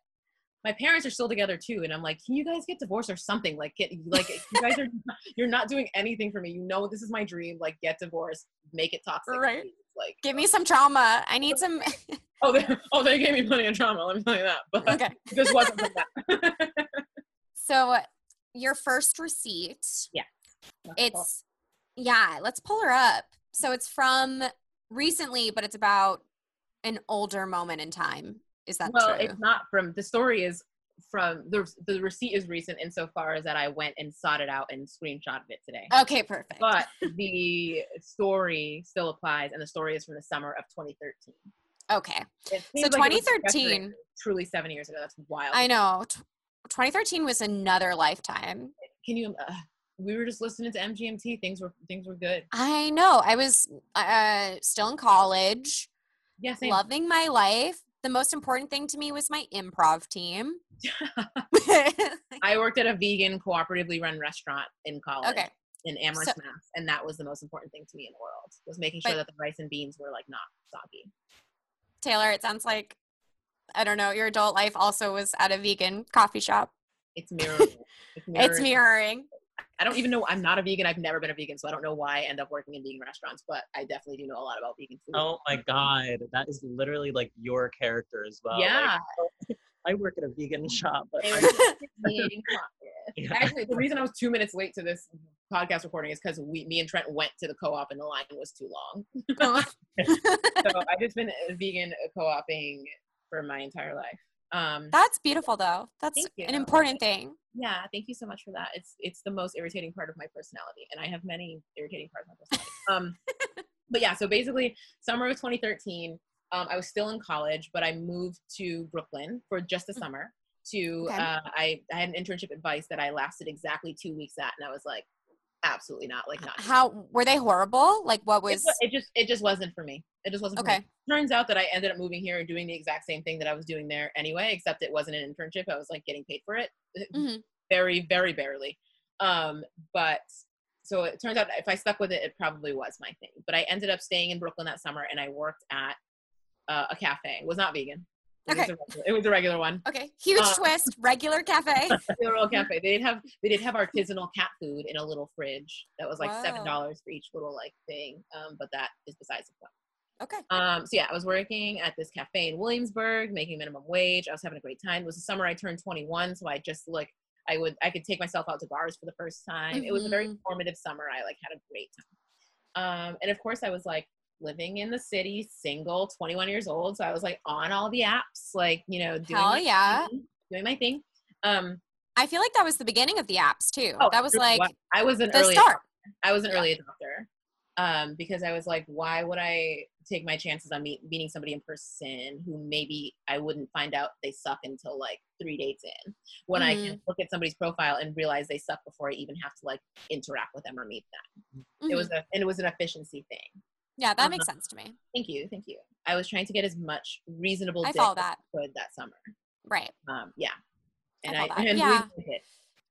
[SPEAKER 5] my parents are still together too, and I'm like, can you guys get divorced or something? Like, get like you (laughs) guys are you're not doing anything for me. You know this is my dream. Like, get divorced, make it toxic.
[SPEAKER 2] Right.
[SPEAKER 5] Like,
[SPEAKER 2] Give me uh, some trauma. I need some. (laughs)
[SPEAKER 5] oh, they, oh, they gave me plenty of trauma. Let me tell you that. But
[SPEAKER 2] okay.
[SPEAKER 5] this wasn't from that. (laughs)
[SPEAKER 2] So, your first receipt, Yeah. it's, yeah, let's pull her up. So, it's from recently, but it's about an older moment in time. Is that
[SPEAKER 5] well,
[SPEAKER 2] true?
[SPEAKER 5] it's not from the story is from the the receipt is recent insofar as that I went and sought it out and screenshotted it today.
[SPEAKER 2] Okay, perfect.
[SPEAKER 5] But the story still applies, and the story is from the summer of 2013.
[SPEAKER 2] okay. So
[SPEAKER 5] like
[SPEAKER 2] 2013
[SPEAKER 5] truly seven years ago. That's wild.
[SPEAKER 2] I know. Tw 2013 was another lifetime.
[SPEAKER 5] Can you? Uh, we were just listening to MGMT. Things were things were good.
[SPEAKER 2] I know. I was uh, still in college,
[SPEAKER 5] Yeah, same.
[SPEAKER 2] loving my life. The most important thing to me was my improv team. (laughs) (laughs) (laughs)
[SPEAKER 5] I worked at a vegan cooperatively run restaurant in college.
[SPEAKER 2] okay.
[SPEAKER 5] In Amherst,
[SPEAKER 2] So-
[SPEAKER 5] Mass, and that was the most important thing to me in the world was making sure
[SPEAKER 2] But-
[SPEAKER 5] that the rice and beans were like not soggy.
[SPEAKER 2] Taylor, it sounds like I don't know, your adult life also was at a vegan coffee shop.
[SPEAKER 5] It's mirroring. It's mirroring.
[SPEAKER 2] It's mirroring.
[SPEAKER 5] I don't even know. I'm not a vegan. I've never been a vegan, so I don't know why I end up working in vegan restaurants. But I definitely do know a lot about vegan food.
[SPEAKER 3] Oh my god, that is literally like your character as well.
[SPEAKER 5] yeah.
[SPEAKER 3] Like, I work at a vegan mm. shop, but
[SPEAKER 5] They
[SPEAKER 3] I-
[SPEAKER 5] were eating chocolate. (laughs)
[SPEAKER 3] Yeah.
[SPEAKER 5] Actually, the reason I was two minutes late to this podcast recording is because we, me and Trent went to the co-op and the line was too long. (laughs) so I've just been a vegan co-oping for my entire life. Um,
[SPEAKER 2] That's beautiful though. That's an important thing.
[SPEAKER 5] yeah, thank you so much for that. It's it's the most irritating part of my personality, and I have many irritating parts of my personality. um, (laughs) but yeah, so basically, summer of 2013, um, I was still in college, but I moved to Brooklyn for just a
[SPEAKER 2] Mm.
[SPEAKER 5] summer. To
[SPEAKER 2] Okay.
[SPEAKER 5] uh, I I had an internship advice that I lasted exactly two weeks at, and I was like, absolutely not, like not.
[SPEAKER 2] How were they horrible? Like what was
[SPEAKER 5] wa- it just it just wasn't for me. It just wasn't for
[SPEAKER 2] Okay.
[SPEAKER 5] me. Turns out that I ended up moving here and doing the exact same thing that I was doing there anyway, except it wasn't an internship. I was like getting paid for it.
[SPEAKER 2] Mhm.
[SPEAKER 5] Very, very barely. Um, but so it turns out if I stuck with it, it probably was my thing. But I ended up staying in Brooklyn that summer and I worked at uh, a cafe. It was not vegan. It, was
[SPEAKER 2] Okay.
[SPEAKER 5] regular, it was a regular one.
[SPEAKER 2] Okay, huge
[SPEAKER 5] Uh,
[SPEAKER 2] twist, regular cafe. (laughs)
[SPEAKER 5] Literal cafe. They did have they did have artisanal cat food in a little fridge that was like seven dollars for each little like thing. Um, but that is besides the point.
[SPEAKER 2] Okay.
[SPEAKER 5] Um, so yeah, I was working at this cafe in Williamsburg, making minimum wage. I was having a great time. It was the summer I turned 21, so I just like I would I could take myself out to bars for the first time. It was a very
[SPEAKER 2] Mhm.
[SPEAKER 5] formative summer. I like had a great time. Um, and of course I was like living in the city, single, 21 years old. So I was like on all the apps, like, you know, doing
[SPEAKER 2] Hell
[SPEAKER 5] my
[SPEAKER 2] yeah.
[SPEAKER 5] thing, doing my thing. Um
[SPEAKER 2] I feel like that was the beginning of the apps too.
[SPEAKER 5] oh,
[SPEAKER 2] that was like
[SPEAKER 5] what- I was an
[SPEAKER 2] the
[SPEAKER 5] early
[SPEAKER 2] start.
[SPEAKER 5] I was an
[SPEAKER 2] Yeah.
[SPEAKER 5] early adopter um, because I was like, why would I take my chances on meet, meeting somebody in person who maybe I wouldn't find out they suck until like three dates in when I
[SPEAKER 2] Mm-hmm.
[SPEAKER 5] can look at somebody's profile and realize they suck before I even have to like interact with them or meet them. It
[SPEAKER 2] Mhm.
[SPEAKER 5] was a, and it was an efficiency thing.
[SPEAKER 2] Yeah, that
[SPEAKER 5] uh-huh.
[SPEAKER 2] makes sense to me.
[SPEAKER 5] Thank you, thank you. I was trying to get as much reasonable
[SPEAKER 2] I
[SPEAKER 5] dick
[SPEAKER 2] that.
[SPEAKER 5] I could that summer.
[SPEAKER 2] Right.
[SPEAKER 5] Um, yeah, and
[SPEAKER 2] I
[SPEAKER 5] I, and (laughs)
[SPEAKER 2] Yeah.
[SPEAKER 5] we did it.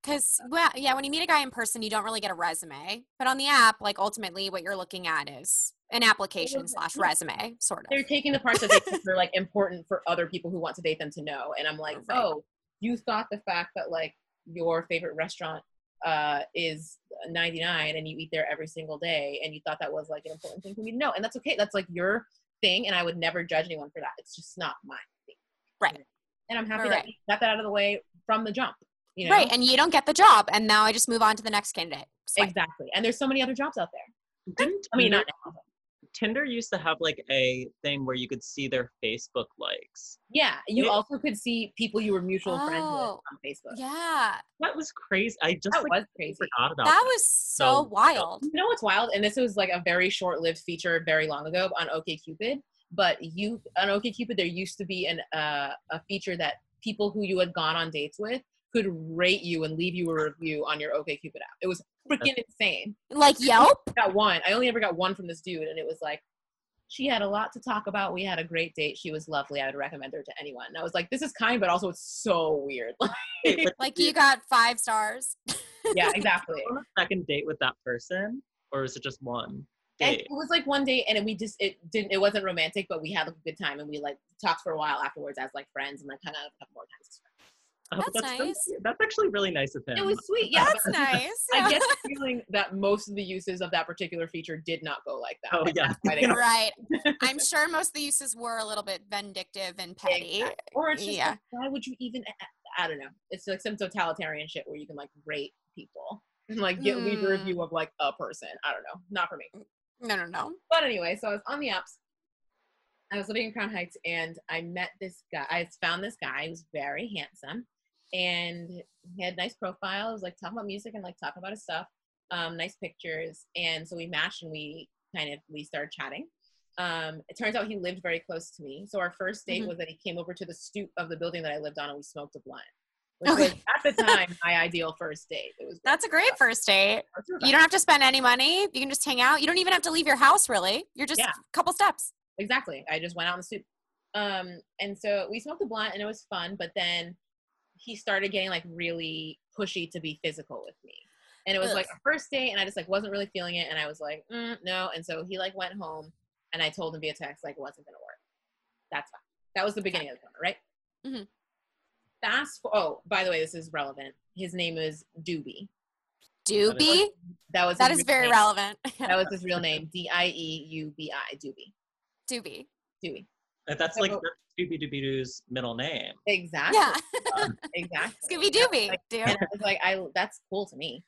[SPEAKER 2] Because, well, yeah, when you meet a guy in person, you don't really get a resume. But on the app, like ultimately what you're looking at is an application slash resume, sort of.
[SPEAKER 5] they're taking the parts that they think are like important for other people who want to date them to know. And I'm like, (laughs)
[SPEAKER 2] Right.
[SPEAKER 5] oh, you thought the fact that like your favorite restaurant uh, is 99 and you eat there every single day, and you thought that was like an important thing for me to know, and that's okay. That's like your thing, and I would never judge anyone for that. It's just not my thing.
[SPEAKER 2] Right.
[SPEAKER 5] And I'm happy
[SPEAKER 2] Right,
[SPEAKER 5] that we got that out of the way from the jump. You know?
[SPEAKER 2] Right. And you don't get the job. And now I just move on to the next candidate. Swipe.
[SPEAKER 5] Exactly. And there's so many other jobs out there.
[SPEAKER 3] Didn't
[SPEAKER 5] I mean, not now.
[SPEAKER 3] Tinder used to have like a thing where you could see their Facebook likes.
[SPEAKER 5] Yeah. You
[SPEAKER 3] Yeah.
[SPEAKER 5] also could see people you were mutual friends with
[SPEAKER 2] Oh,
[SPEAKER 5] on Facebook.
[SPEAKER 2] Yeah.
[SPEAKER 3] That was crazy. I just
[SPEAKER 5] That
[SPEAKER 3] like
[SPEAKER 5] was crazy.
[SPEAKER 3] forgot about
[SPEAKER 2] That
[SPEAKER 3] that.
[SPEAKER 2] was so
[SPEAKER 3] So
[SPEAKER 2] wild.
[SPEAKER 5] You know what's wild? And this was like a very short-lived feature very long ago on OkCupid. But you on OkCupid, there used to be an uh, a feature that people who you had gone on dates with could rate you and leave you a review on your OkCupid app. It was freaking insane.
[SPEAKER 2] Like Yelp?
[SPEAKER 5] I got one. I only ever got one from this dude, and it was like, she had a lot to talk about. We had a great date. She was lovely. I would recommend her to anyone. And I was like, this is kind, but also it's so weird. (laughs)
[SPEAKER 2] Like you got five stars. (laughs)
[SPEAKER 5] yeah, exactly.
[SPEAKER 3] on a second date with that person, or is it just one
[SPEAKER 5] And
[SPEAKER 3] date?
[SPEAKER 5] it was like one day, and we just it didn't. It wasn't romantic, but we had a good time, and we like talked for a while afterwards as like friends, and like kind of couple more times. As.
[SPEAKER 3] Oh,
[SPEAKER 2] That's
[SPEAKER 3] so
[SPEAKER 2] nice.
[SPEAKER 3] cute. that's actually really nice of him.
[SPEAKER 5] It was sweet, yeah.
[SPEAKER 2] That's
[SPEAKER 5] but (laughs)
[SPEAKER 2] nice.
[SPEAKER 5] I get the (laughs) feeling that most of the uses of that particular feature did not go like that.
[SPEAKER 3] Oh,
[SPEAKER 5] and
[SPEAKER 3] yeah.
[SPEAKER 5] that's why they got- (laughs)
[SPEAKER 2] right. I'm sure most of the uses were a little bit vindictive and petty.
[SPEAKER 5] Exactly. Or it's just
[SPEAKER 2] Yeah.
[SPEAKER 5] like, why would you even? I don't know. It's like some totalitarian shit where you can like rate people and like get leave a
[SPEAKER 2] Mm.
[SPEAKER 5] review of like a person. I don't know. Not for me.
[SPEAKER 2] No, no, no.
[SPEAKER 5] But anyway, so I was on the apps. I was living in Crown Heights and I met this guy. I found this guy. He was very handsome and he had nice profile. He was like talking about music and like talking about his stuff. Um, nice pictures. And so we matched and we kind of we started chatting. Um, it turns out he lived very close to me. So our first date
[SPEAKER 2] Mhm.
[SPEAKER 5] was that he came over to the stoop of the building that I lived on and we smoked a blunt. Which
[SPEAKER 2] Okay.
[SPEAKER 5] was at the time my ideal first date. It was
[SPEAKER 2] That's a great first date. You don't have to spend any money. You can just hang out. You don't even have to leave your house, really. You're just
[SPEAKER 5] Yeah.
[SPEAKER 2] a couple steps.
[SPEAKER 5] exactly. I just went out in the stoop. Um, and so we smoked a blunt and it was fun, but then he started getting like really pushy to be physical with me. And it was like a first date and I just like wasn't really feeling it. And I was like, mm, no. And so he like went home and I told him via text, like it wasn't going to work. That's fine. That was the beginning of the summer, right?
[SPEAKER 2] Mm-hmm.
[SPEAKER 5] Fast. For, oh, by the way, this is relevant. His name is Doobie.
[SPEAKER 2] Doobie?
[SPEAKER 5] That was
[SPEAKER 2] That
[SPEAKER 5] his
[SPEAKER 2] is
[SPEAKER 5] real
[SPEAKER 2] very
[SPEAKER 5] name.
[SPEAKER 2] relevant. (laughs)
[SPEAKER 5] That was his real name. D I E U B I. Doobie.
[SPEAKER 2] Doobie.
[SPEAKER 5] Doobie.
[SPEAKER 3] That's like
[SPEAKER 5] So-
[SPEAKER 3] Doobie Doobie Doo's middle name.
[SPEAKER 5] Exactly.
[SPEAKER 2] Yeah. (laughs)
[SPEAKER 5] Exactly.
[SPEAKER 2] Scooby Dooby.
[SPEAKER 5] Like,
[SPEAKER 2] dude.
[SPEAKER 5] and I was like, I that's cool to me.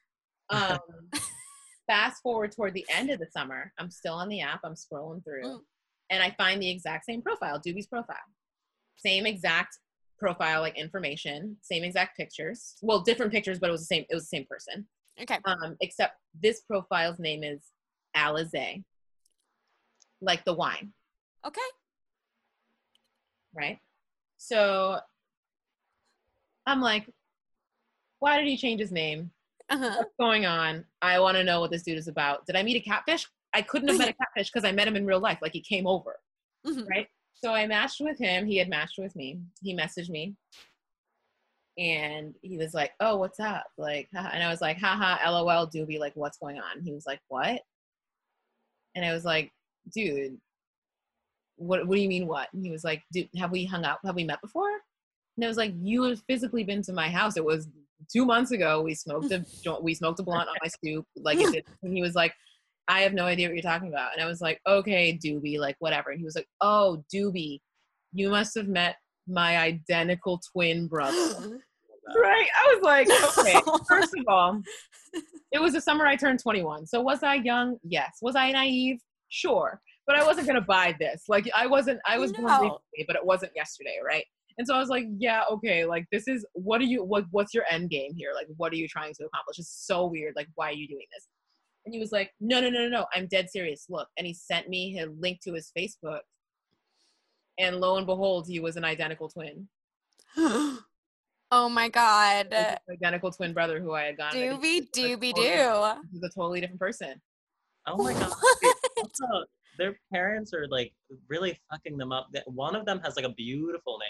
[SPEAKER 5] Um, (laughs) fast forward toward the end of the summer, I'm still on the app. I'm scrolling through,
[SPEAKER 2] Mm.
[SPEAKER 5] and I find the exact same profile, Doobie's profile, same exact profile, like information, same exact pictures. Well, different pictures, but it was the same. It was the same person.
[SPEAKER 2] Okay.
[SPEAKER 5] Um, except this profile's name is Alizé, like the wine,
[SPEAKER 2] Okay.
[SPEAKER 5] Right? So I'm like, why did he change his name?
[SPEAKER 2] Uh-huh.
[SPEAKER 5] what's going on? I want to know what this dude is about. Did I meet a catfish? I couldn't have met a catfish because I met him in real life. Like he came over,
[SPEAKER 2] Mhm.
[SPEAKER 5] right? So I matched with him. He had matched with me. He messaged me, and he was like, "Oh, what's up?" Like, haha. and I was like, "Haha, lol, doobie. Like, what's going on?" He was like, "What?" And I was like, "Dude, what? What do you mean, what?" And he was like, have we hung out? Have we met before?" And I was like, "You have physically been to my house. It was two months ago. We smoked a (laughs) we smoked a blunt on my (laughs) stoop. Like, it and he was like, I have no idea what you're talking about. And I was like, okay, Doobie, like whatever. And he was like, oh, Doobie, you must have met my identical twin brother. (laughs) right? I was like, okay. First of all, it was the summer I turned 21. So was I young? Yes. Was I naive? Sure. But I wasn't gonna buy this. Like I wasn't. I was born recently, but it wasn't yesterday, right? And so I was like, yeah, okay. Like this is what are you? What what's your end game here? Like what are you trying to accomplish? It's so weird. Like why are you doing this? And he was like, no, no, no, no, no. I'm dead serious. Look, and he sent me a link to his Facebook, and lo and behold, he was an identical twin. (gasps)
[SPEAKER 2] oh my god.
[SPEAKER 5] It was his identical twin brother who I had gone. on a date
[SPEAKER 2] Doobie dooby doo.
[SPEAKER 5] He's a totally different person.
[SPEAKER 3] Oh my god. (laughs)
[SPEAKER 2] What?
[SPEAKER 3] Also, their parents are like really fucking them up. One of them has like a beautiful name.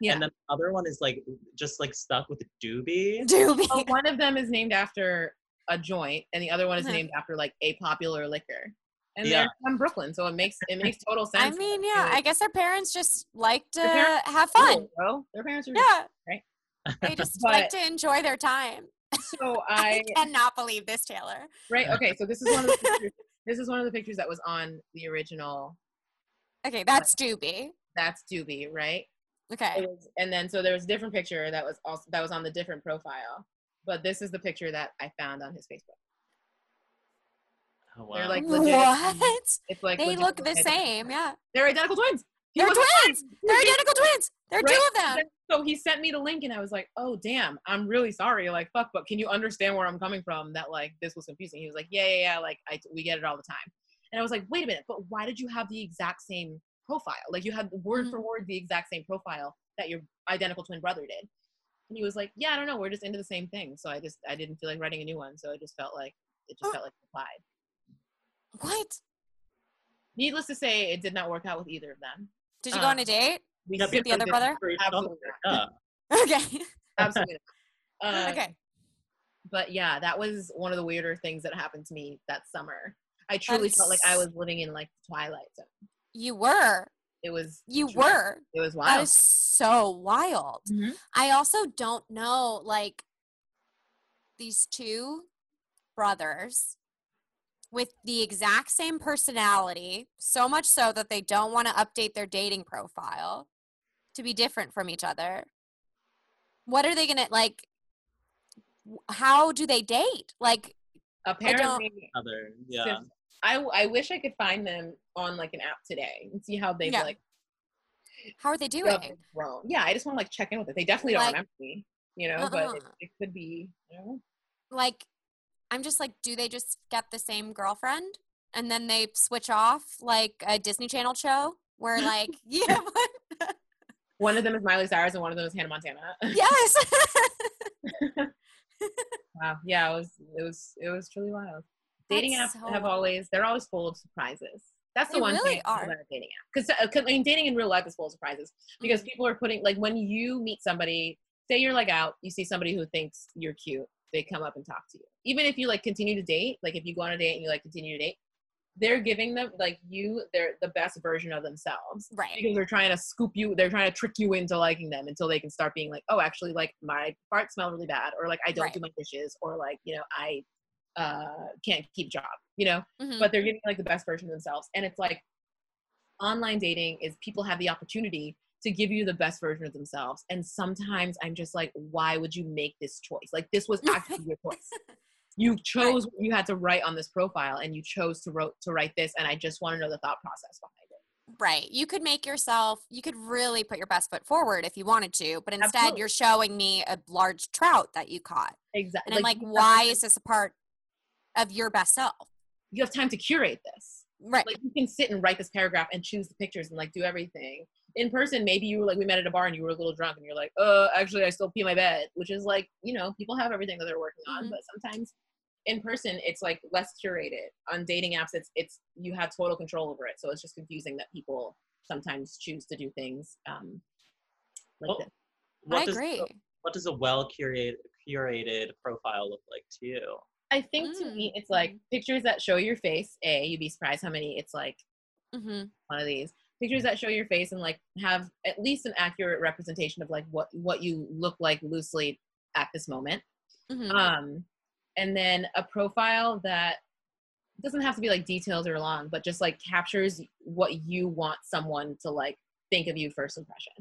[SPEAKER 5] Yeah.
[SPEAKER 3] And then the other one is like just like stuck with doobie. (laughs)
[SPEAKER 2] Doobie.
[SPEAKER 5] Well, one of them is named after a joint, and the other one is
[SPEAKER 2] Uh-huh.
[SPEAKER 5] named after like a popular liquor. And
[SPEAKER 3] Yeah.
[SPEAKER 5] they're from Brooklyn, so it makes it makes total (laughs) sense.
[SPEAKER 2] I
[SPEAKER 5] mean,
[SPEAKER 2] yeah,
[SPEAKER 5] they
[SPEAKER 2] I guess their parents just like to have fun.
[SPEAKER 5] cool, bro. Their parents are
[SPEAKER 2] Yeah.
[SPEAKER 5] right? (laughs)
[SPEAKER 2] They just
[SPEAKER 5] But-
[SPEAKER 2] like to enjoy their time.
[SPEAKER 5] So
[SPEAKER 2] I
[SPEAKER 5] I
[SPEAKER 2] cannot believe this, Taylor.
[SPEAKER 5] right okay. So this is one of the pictures, this is one of the pictures that was on the original.
[SPEAKER 2] Okay, uh, that's Doobie.
[SPEAKER 5] That's Doobie, right?
[SPEAKER 2] Okay.
[SPEAKER 5] was, and then so there was a different picture that was also that was on the different profile, but this is the picture that I found on his Facebook.
[SPEAKER 3] Oh,
[SPEAKER 5] They're
[SPEAKER 3] wow.
[SPEAKER 5] like legit.
[SPEAKER 2] What?
[SPEAKER 5] It's like
[SPEAKER 2] They look the
[SPEAKER 5] identical
[SPEAKER 2] same. Yeah.
[SPEAKER 5] They're identical twins. He
[SPEAKER 2] They're twins. They're identical twins. There are two of them.
[SPEAKER 5] So he sent me the link, and I was like, "Oh damn, I'm really sorry. Like, fuck, but can you understand where I'm coming from? That like this was confusing." He was like, "Yeah, yeah, yeah. Like, I we get it all the time." And I was like, "Wait a minute, but why did you have the exact same profile? Like, you had word
[SPEAKER 2] Mhm.
[SPEAKER 5] for word the exact same profile that your identical twin brother did." And he was like, "Yeah, I don't know. We're just into the same thing. So I just I didn't feel like writing a new one. So it just felt like it just
[SPEAKER 2] Oh.
[SPEAKER 5] felt like applied."
[SPEAKER 2] What?
[SPEAKER 5] Needless to say, it did not work out with either of them.
[SPEAKER 2] Did you go
[SPEAKER 5] Uh,
[SPEAKER 2] on a date?
[SPEAKER 5] We
[SPEAKER 3] Yeah,
[SPEAKER 2] the other brother?
[SPEAKER 5] Absolutely
[SPEAKER 3] Yeah.
[SPEAKER 2] Okay. (laughs)
[SPEAKER 5] Absolutely. Uh,
[SPEAKER 2] okay.
[SPEAKER 5] but yeah, that was one of the weirder things that happened to me that summer. I truly felt like I was living in like the twilight zone.
[SPEAKER 2] You were.
[SPEAKER 5] It was
[SPEAKER 2] You
[SPEAKER 5] truly-
[SPEAKER 2] were.
[SPEAKER 5] It was
[SPEAKER 2] That
[SPEAKER 5] wild.
[SPEAKER 2] is so wild.
[SPEAKER 5] Mhm.
[SPEAKER 2] I also don't know, like, these two brothers with the exact same personality, so much so that they don't want to update their dating profile to be different from each other. What are they going to, like, how do they date? Like,
[SPEAKER 5] Apparently,
[SPEAKER 3] Other. Yeah.
[SPEAKER 5] I I wish I could find them on like an app today and see how they've
[SPEAKER 2] Yeah.
[SPEAKER 5] like
[SPEAKER 2] how are they doing?
[SPEAKER 5] they've grown. Yeah, I just want to like check in with it. They definitely don't
[SPEAKER 2] Like-
[SPEAKER 5] remember me, you know, but it,
[SPEAKER 2] Uh-uh.
[SPEAKER 5] it could be. You know?
[SPEAKER 2] like i'm just like do they just get the same girlfriend and then they switch off like a disney channel show where like (laughs) yeah? (laughs)
[SPEAKER 5] One of them is Miley Cyrus and one of them is Hannah Montana.
[SPEAKER 2] yes (laughs)
[SPEAKER 5] Wow. Yeah, it was it was it was truly wild. Dating
[SPEAKER 2] That's
[SPEAKER 5] apps
[SPEAKER 2] so
[SPEAKER 5] have always they're always full of surprises. That's the
[SPEAKER 2] They
[SPEAKER 5] one
[SPEAKER 2] really
[SPEAKER 5] thing
[SPEAKER 2] are.
[SPEAKER 5] about dating app. Because I mean, dating in real life is full of surprises because
[SPEAKER 2] Mhm.
[SPEAKER 5] people are putting like when you meet somebody, say you're like out, you see somebody who thinks you're cute, they come up and talk to you. Even if you like continue to date, like if you go on a date and you like continue to date, they're giving them like you they're the best version of themselves
[SPEAKER 2] Right.
[SPEAKER 5] because they're trying to scoop you they're trying to trick you into liking them until they can start being like oh actually like my farts smell really bad or like i don't
[SPEAKER 2] Right.
[SPEAKER 5] do my dishes or like you know i uh can't keep job you know
[SPEAKER 2] Mhm.
[SPEAKER 5] but they're giving like the best version of themselves and it's like online dating is people have the opportunity to give you the best version of themselves and sometimes i'm just like why would you make this choice like this was actually your (laughs) choice you chose what you had to write on this profile and you chose to wrote to write this and i just want to know the thought process behind it
[SPEAKER 2] Right. You could make yourself, you could really put your best foot forward if you wanted to, but instead
[SPEAKER 5] Absolutely.
[SPEAKER 2] you're showing me a large trout that you caught.
[SPEAKER 5] exactly
[SPEAKER 2] And I'm like, why is this a part of your best self?
[SPEAKER 5] you have time to curate this
[SPEAKER 2] Right.
[SPEAKER 5] like you can sit and write this paragraph and choose the pictures and like do everything in person maybe you were like we met at a bar and you were a little drunk and you're like uh actually i still pee my bed which is like you know people have everything that they're working on
[SPEAKER 2] Mhm.
[SPEAKER 5] but sometimes in person it's like less curated on dating apps it's it's you have total control over it so it's just confusing that people sometimes choose to do things um like
[SPEAKER 3] Well,
[SPEAKER 5] this.
[SPEAKER 3] What
[SPEAKER 2] I
[SPEAKER 3] does,
[SPEAKER 2] agree.
[SPEAKER 3] What does a well curated curated profile look like to you?
[SPEAKER 5] i think to me it's like pictures that show your face a you'd be surprised how many it's like
[SPEAKER 2] hmm
[SPEAKER 5] one of these pictures that show your face and like have at least an accurate representation of like what what you look like loosely at this moment.
[SPEAKER 2] Hmm
[SPEAKER 5] um and then a profile that doesn't have to be like detailed or long but just like captures what you want someone to like think of you first impression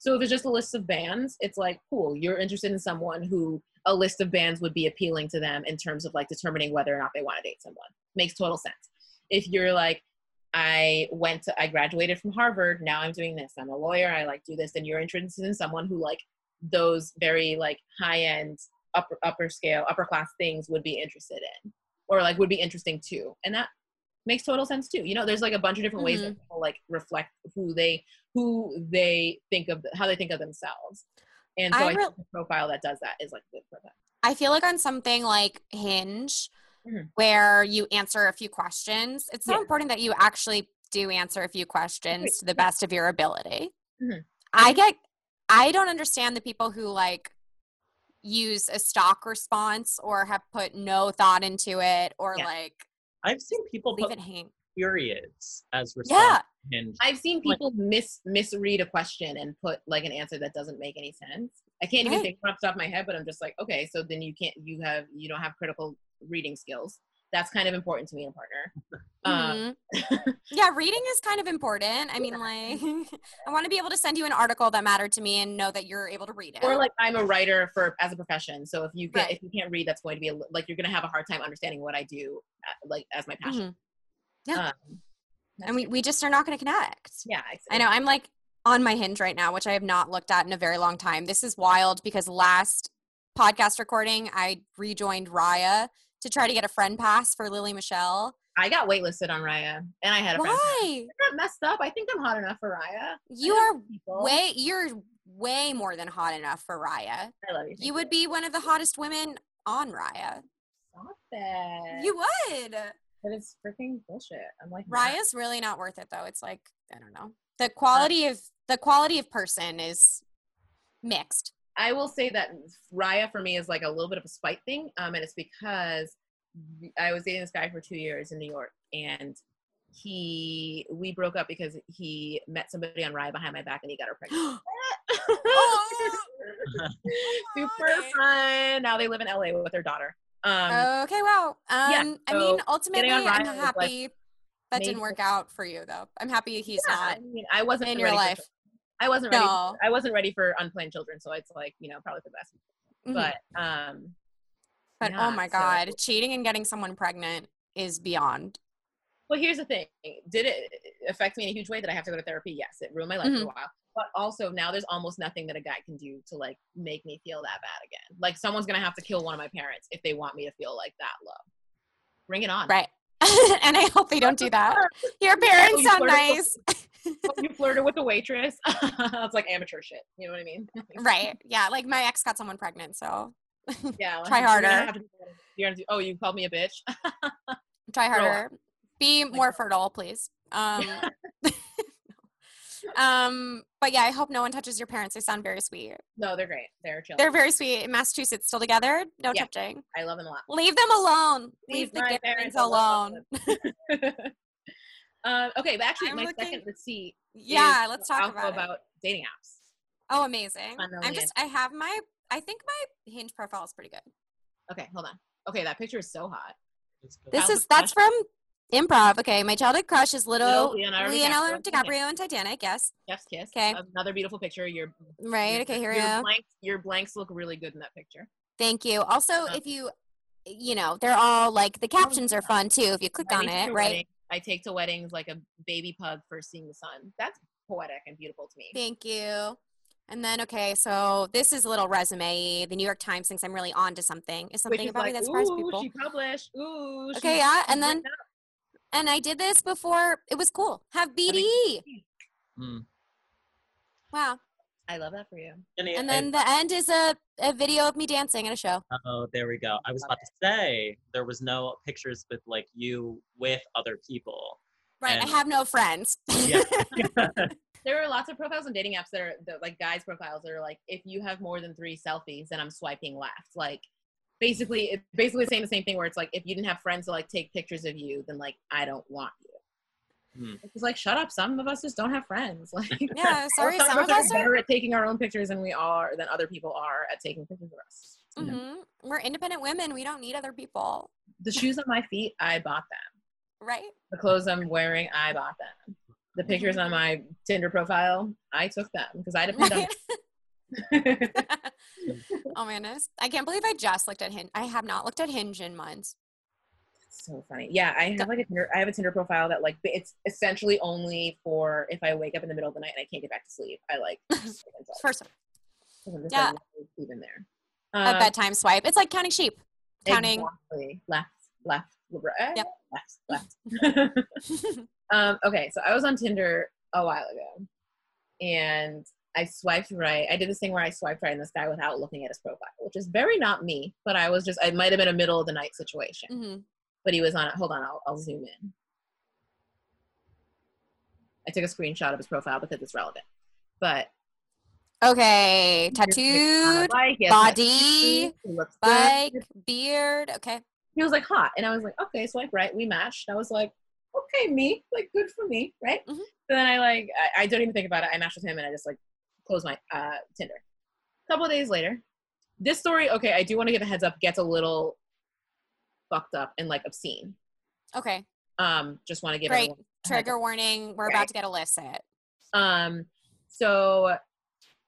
[SPEAKER 5] so if it's just a list of bands it's like cool. You're interested in someone who a list of bands would be appealing to them in terms of like determining whether or not they want to date someone. Makes total sense. If you're like i went to i graduated from harvard now i'm doing this i'm a lawyer i like do this then you're interested in someone who like those very like high end upper upper scale upper class things would be interested in or like would be interesting too and that makes total sense too you know there's like a bunch of different ways that mm-hmm. people like reflect who they who they think of how they think of themselves and so
[SPEAKER 2] I
[SPEAKER 5] i,
[SPEAKER 2] re-
[SPEAKER 5] think the profile that does that is like good for that
[SPEAKER 2] I feel like on something like Hinge,
[SPEAKER 5] Mhm.
[SPEAKER 2] where you answer a few questions, it's so
[SPEAKER 5] Yeah.
[SPEAKER 2] important that you actually do answer a few questions to the best of your ability.
[SPEAKER 5] Mhm.
[SPEAKER 2] I get, I don't understand the people who like use a stock response or have put no thought into it or
[SPEAKER 5] Yeah.
[SPEAKER 2] like
[SPEAKER 3] I've seen people
[SPEAKER 2] leave
[SPEAKER 3] put
[SPEAKER 2] it hang.
[SPEAKER 3] periods as response to Hinge.
[SPEAKER 5] i've seen people mis misread a question and put like an answer that doesn't make any sense i can't even think off the top of my head but i'm just like okay so then you can't you have you don't have critical reading skills that's kind of important to me in a partner (laughs) um,
[SPEAKER 2] Mhm. (laughs) yeah, reading is kind of important. I mean, like, (laughs) I want to be able to send you an article that mattered to me and know that you're able to read it.
[SPEAKER 5] or like I'm a writer for as a profession. So if you get
[SPEAKER 2] Right.
[SPEAKER 5] if you can't read, that's going to be a, like you're going to have a hard time understanding what I do, uh, like as my passion.
[SPEAKER 2] Mhm. Yeah.
[SPEAKER 5] Um,
[SPEAKER 2] and we, we just are not going to connect.
[SPEAKER 5] yeah,
[SPEAKER 2] I know. I'm like on my hinge right now, which I have not looked at in a very long time. This is wild because last podcast recording, I rejoined Raya to try to get a friend pass for Lily Michelle.
[SPEAKER 5] I got waitlisted on Raya, and I had a friend.
[SPEAKER 2] Why?
[SPEAKER 5] Not messed up. I think I'm hot enough for Raya.
[SPEAKER 2] You are
[SPEAKER 5] people.
[SPEAKER 2] way, you're way more than hot enough for Raya.
[SPEAKER 5] I love you.
[SPEAKER 2] You would be one of the hottest women on Raya.
[SPEAKER 5] Stop it.
[SPEAKER 2] You would.
[SPEAKER 5] But it's freaking bullshit. I'm like nah.
[SPEAKER 2] Raya's really not worth it though. It's like I don't know. The quality of the quality of person is mixed.
[SPEAKER 5] I will say that Raya for me is like a little bit of a spite thing, um, and it's because I was dating this guy for two years in New York, and he we broke up because he met somebody on Raya behind my back and he got her pregnant. (gasps) (laughs) Super
[SPEAKER 2] Okay.
[SPEAKER 5] fun. Now they live in LA with their daughter. Um,
[SPEAKER 2] okay, wow. Um,
[SPEAKER 5] yeah,
[SPEAKER 2] I mean, ultimately, I'm
[SPEAKER 5] was, like,
[SPEAKER 2] happy that didn't work out for you though. I'm happy he's
[SPEAKER 5] yeah,
[SPEAKER 2] not
[SPEAKER 5] I mean, I wasn't
[SPEAKER 2] in your life.
[SPEAKER 5] I wasn't ready.
[SPEAKER 2] No.
[SPEAKER 5] I wasn't ready for unplanned children, so it's like you know probably for the best.
[SPEAKER 2] Mhm.
[SPEAKER 5] But um,
[SPEAKER 2] But
[SPEAKER 5] yeah,
[SPEAKER 2] oh my
[SPEAKER 5] so-
[SPEAKER 2] god, cheating and getting someone pregnant is beyond.
[SPEAKER 5] Well, here's the thing. Did it affect me in a huge way? that I have to go to therapy? Yes, it ruined my life
[SPEAKER 2] Mm-hmm.
[SPEAKER 5] for a while. But also now there's almost nothing that a guy can do to like make me feel that bad again. Like someone's gonna have to kill one of my parents if they want me to feel like that low. Bring it on.
[SPEAKER 2] Right. (laughs) and I hope they don't do that. (laughs) Your parents sound nice.
[SPEAKER 5] you flirted with a waitress. (laughs) it's like amateur shit. You know what I mean?
[SPEAKER 2] right. Yeah. Like my ex got someone pregnant, so
[SPEAKER 5] Yeah.
[SPEAKER 2] Try harder.
[SPEAKER 5] to- do, oh, you called me a bitch.
[SPEAKER 2] try harder. Be more fertile, please. Um um, but yeah, I hope no one touches your parents. They sound very sweet.
[SPEAKER 5] No, they're great. They're chill.
[SPEAKER 2] They're very sweet. In Massachusetts, still together. No
[SPEAKER 5] Yeah.
[SPEAKER 2] touching.
[SPEAKER 5] I love them a lot.
[SPEAKER 2] Leave them alone. Leave,
[SPEAKER 5] Leave
[SPEAKER 2] the
[SPEAKER 5] my parents
[SPEAKER 2] alone.
[SPEAKER 5] alone. (laughs) um, okay, but actually,
[SPEAKER 2] I'm
[SPEAKER 5] my
[SPEAKER 2] looking-
[SPEAKER 5] second receipt.
[SPEAKER 2] Yeah,
[SPEAKER 5] is
[SPEAKER 2] let's talk about,
[SPEAKER 5] about dating apps.
[SPEAKER 2] Oh, amazing.
[SPEAKER 5] Fun
[SPEAKER 2] I'm just. I have my. I think my Hinge profile is pretty good.
[SPEAKER 5] Okay, hold on. Okay, that picture is so hot.
[SPEAKER 2] This is that's from improv. Okay, my childhood crush is little,
[SPEAKER 5] Leonardo
[SPEAKER 2] Leonardo,
[SPEAKER 5] DiCaprio.
[SPEAKER 2] DiCaprio in Titanic. Yes.
[SPEAKER 5] Chef's kiss.
[SPEAKER 2] 'Kay.
[SPEAKER 5] Another beautiful picture. Your
[SPEAKER 2] Right.
[SPEAKER 5] your-
[SPEAKER 2] Okay. Here we
[SPEAKER 5] your
[SPEAKER 2] go.
[SPEAKER 5] blanks, your blanks look really good in that picture.
[SPEAKER 2] Thank you. Also,
[SPEAKER 5] Uh,
[SPEAKER 2] if you, you know, they're all like the captions are fun too. If you click
[SPEAKER 5] I
[SPEAKER 2] on it, right?
[SPEAKER 5] wedding- I take to weddings like a baby pug first seeing the sun. That's poetic and beautiful to me.
[SPEAKER 2] Thank you. And then, okay, so this is a little resume. The New York Times thinks I'm really on to something. Is something about me that surprises
[SPEAKER 5] ooh,
[SPEAKER 2] people.
[SPEAKER 5] she published. Ooh.
[SPEAKER 2] Okay, yeah, and then-. And I did this before. It was cool. Have BDE.
[SPEAKER 3] Mm.
[SPEAKER 2] Wow.
[SPEAKER 5] I love that for you.
[SPEAKER 3] Jenny,
[SPEAKER 2] And
[SPEAKER 3] I-
[SPEAKER 2] then the end is a, a video of me dancing at a show.
[SPEAKER 3] Oh, there we go. I was about to say there was no pictures with like you with other people.
[SPEAKER 2] Right. I have no friends.
[SPEAKER 3] Yeah. (laughs) (laughs)
[SPEAKER 5] There are lots of profiles on dating apps that are that, like guys profiles that are like if you have more than three selfies, then I'm swiping left. Like basically, it's basically saying the same thing where it's like if you didn't have friends to like take pictures of you, then like I don't want you.
[SPEAKER 3] Hmm.
[SPEAKER 5] It's like shut up. Some of us just don't have friends. (laughs) Like
[SPEAKER 2] yeah, sorry.
[SPEAKER 5] some, (laughs)
[SPEAKER 2] Some
[SPEAKER 5] of
[SPEAKER 2] of
[SPEAKER 5] us
[SPEAKER 2] us
[SPEAKER 5] are
[SPEAKER 2] are.
[SPEAKER 5] better at taking our own pictures than we are than other people are at taking pictures of us. you know?
[SPEAKER 2] Mhm. We're independent women. We don't need other people.
[SPEAKER 5] The shoes on my feet, I bought them.
[SPEAKER 2] Right?
[SPEAKER 5] The clothes I'm wearing, I bought them. The pictures on my Tinder profile, I took them because I depend
[SPEAKER 2] Right?
[SPEAKER 5] on. (laughs) (laughs) (laughs)
[SPEAKER 2] oh man, this- I can't believe I just looked at Hinge. I have not looked at Hinge in months.
[SPEAKER 5] so funny. Yeah, I have like a Tinder. I have a Tinder profile that like it's essentially only for if I wake up in the middle of the night and I can't get back to sleep. I like (laughs)
[SPEAKER 2] First,
[SPEAKER 5] yeah. Even there.
[SPEAKER 2] a
[SPEAKER 5] Um,
[SPEAKER 2] bedtime swipe. It's like counting sheep. Counting.
[SPEAKER 5] exactly. left, left, right,
[SPEAKER 2] Yep.
[SPEAKER 5] left, left. um, okay, so I was on Tinder a while ago, and I swiped right. I did this thing where I swiped right in this guy without looking at his profile, which is very not me. But I was just, it might have been a middle of the night situation.
[SPEAKER 2] hmm
[SPEAKER 5] But he was on it. Hold on, I'll, I'll zoom in. I took a screenshot of his profile because it's relevant. But
[SPEAKER 2] Okay,
[SPEAKER 5] here's a picture on a
[SPEAKER 2] tattooed,
[SPEAKER 5] bike,
[SPEAKER 2] body,
[SPEAKER 5] good.
[SPEAKER 2] bike, beard. Okay.
[SPEAKER 5] He was like hot, and I was like, okay, swipe right. We matched. I was like, okay, me, like good for me, right?
[SPEAKER 2] Mhm.
[SPEAKER 5] So then I like, I, I don't even think about it. I matched with him, and I just like closed my uh, Tinder. A couple days later, this story, okay, I do want to give a heads up, gets a little fucked up and like obscene.
[SPEAKER 2] Okay.
[SPEAKER 5] Um, just want to give
[SPEAKER 2] Great.
[SPEAKER 5] everyone a heads
[SPEAKER 2] Trigger warning. We're
[SPEAKER 5] Right.
[SPEAKER 2] about to get illicit.
[SPEAKER 5] Um, so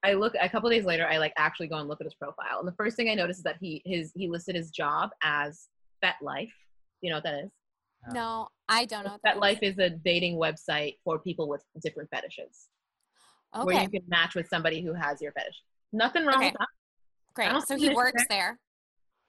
[SPEAKER 5] I look a couple days later. I like actually go and look at his profile, and the first thing I notice is that he his he listed his job as FetLife. You know what that is?
[SPEAKER 2] No, I don't know. what
[SPEAKER 5] FetLife is a dating website for people with different fetishes,
[SPEAKER 2] is.
[SPEAKER 5] where
[SPEAKER 2] Okay.
[SPEAKER 5] you can match with somebody who has your fetish. Nothing wrong
[SPEAKER 2] Okay.
[SPEAKER 5] with that.
[SPEAKER 2] Great. So he works there.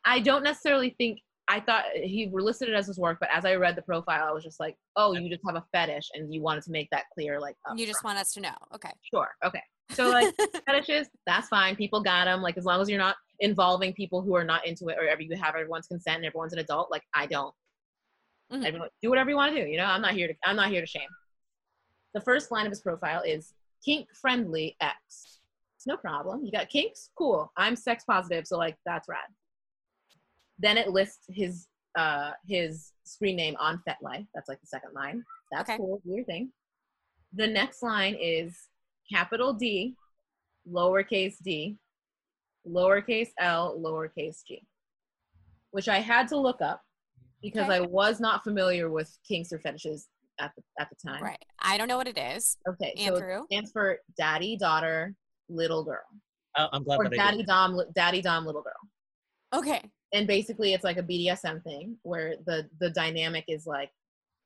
[SPEAKER 5] I don't necessarily think. I thought he listed it as his work, but as I read the profile, I was just like, "Oh, you just have a fetish, and you wanted to make that clear." Like,
[SPEAKER 2] You just want us to know. Okay.
[SPEAKER 5] sure, okay. So like (laughs) fetishes, that's fine. People got them. Like as long as you're not involving people who are not into it, or you have everyone's consent and everyone's an adult. Like I don't.
[SPEAKER 2] Mhm.
[SPEAKER 5] Everyone, do whatever you want to do. You know, I'm not here to. I'm not here to shame. The first line of his profile is kink friendly X. No problem. You got kinks? Cool. I'm sex positive, so like that's rad. Then it lists his uh his screen name on FetLife. That's like the second line. That's
[SPEAKER 2] Okay.
[SPEAKER 5] cool. Your thing. The next line is capital D, lowercase d, lowercase l, lowercase g, which I had to look up because
[SPEAKER 2] Okay.
[SPEAKER 5] I was not familiar with kinks or fetishes at the at the time.
[SPEAKER 2] Right. I don't know what it is.
[SPEAKER 5] Okay, so
[SPEAKER 2] Andrew.
[SPEAKER 5] it stands for daddy, daughter, little girl,
[SPEAKER 3] Oh, I'm glad
[SPEAKER 5] or
[SPEAKER 3] that I
[SPEAKER 5] daddy
[SPEAKER 3] did.
[SPEAKER 5] dom, daddy dom, little girl.
[SPEAKER 2] Okay.
[SPEAKER 5] And basically, it's like a BDSM thing where the the dynamic is like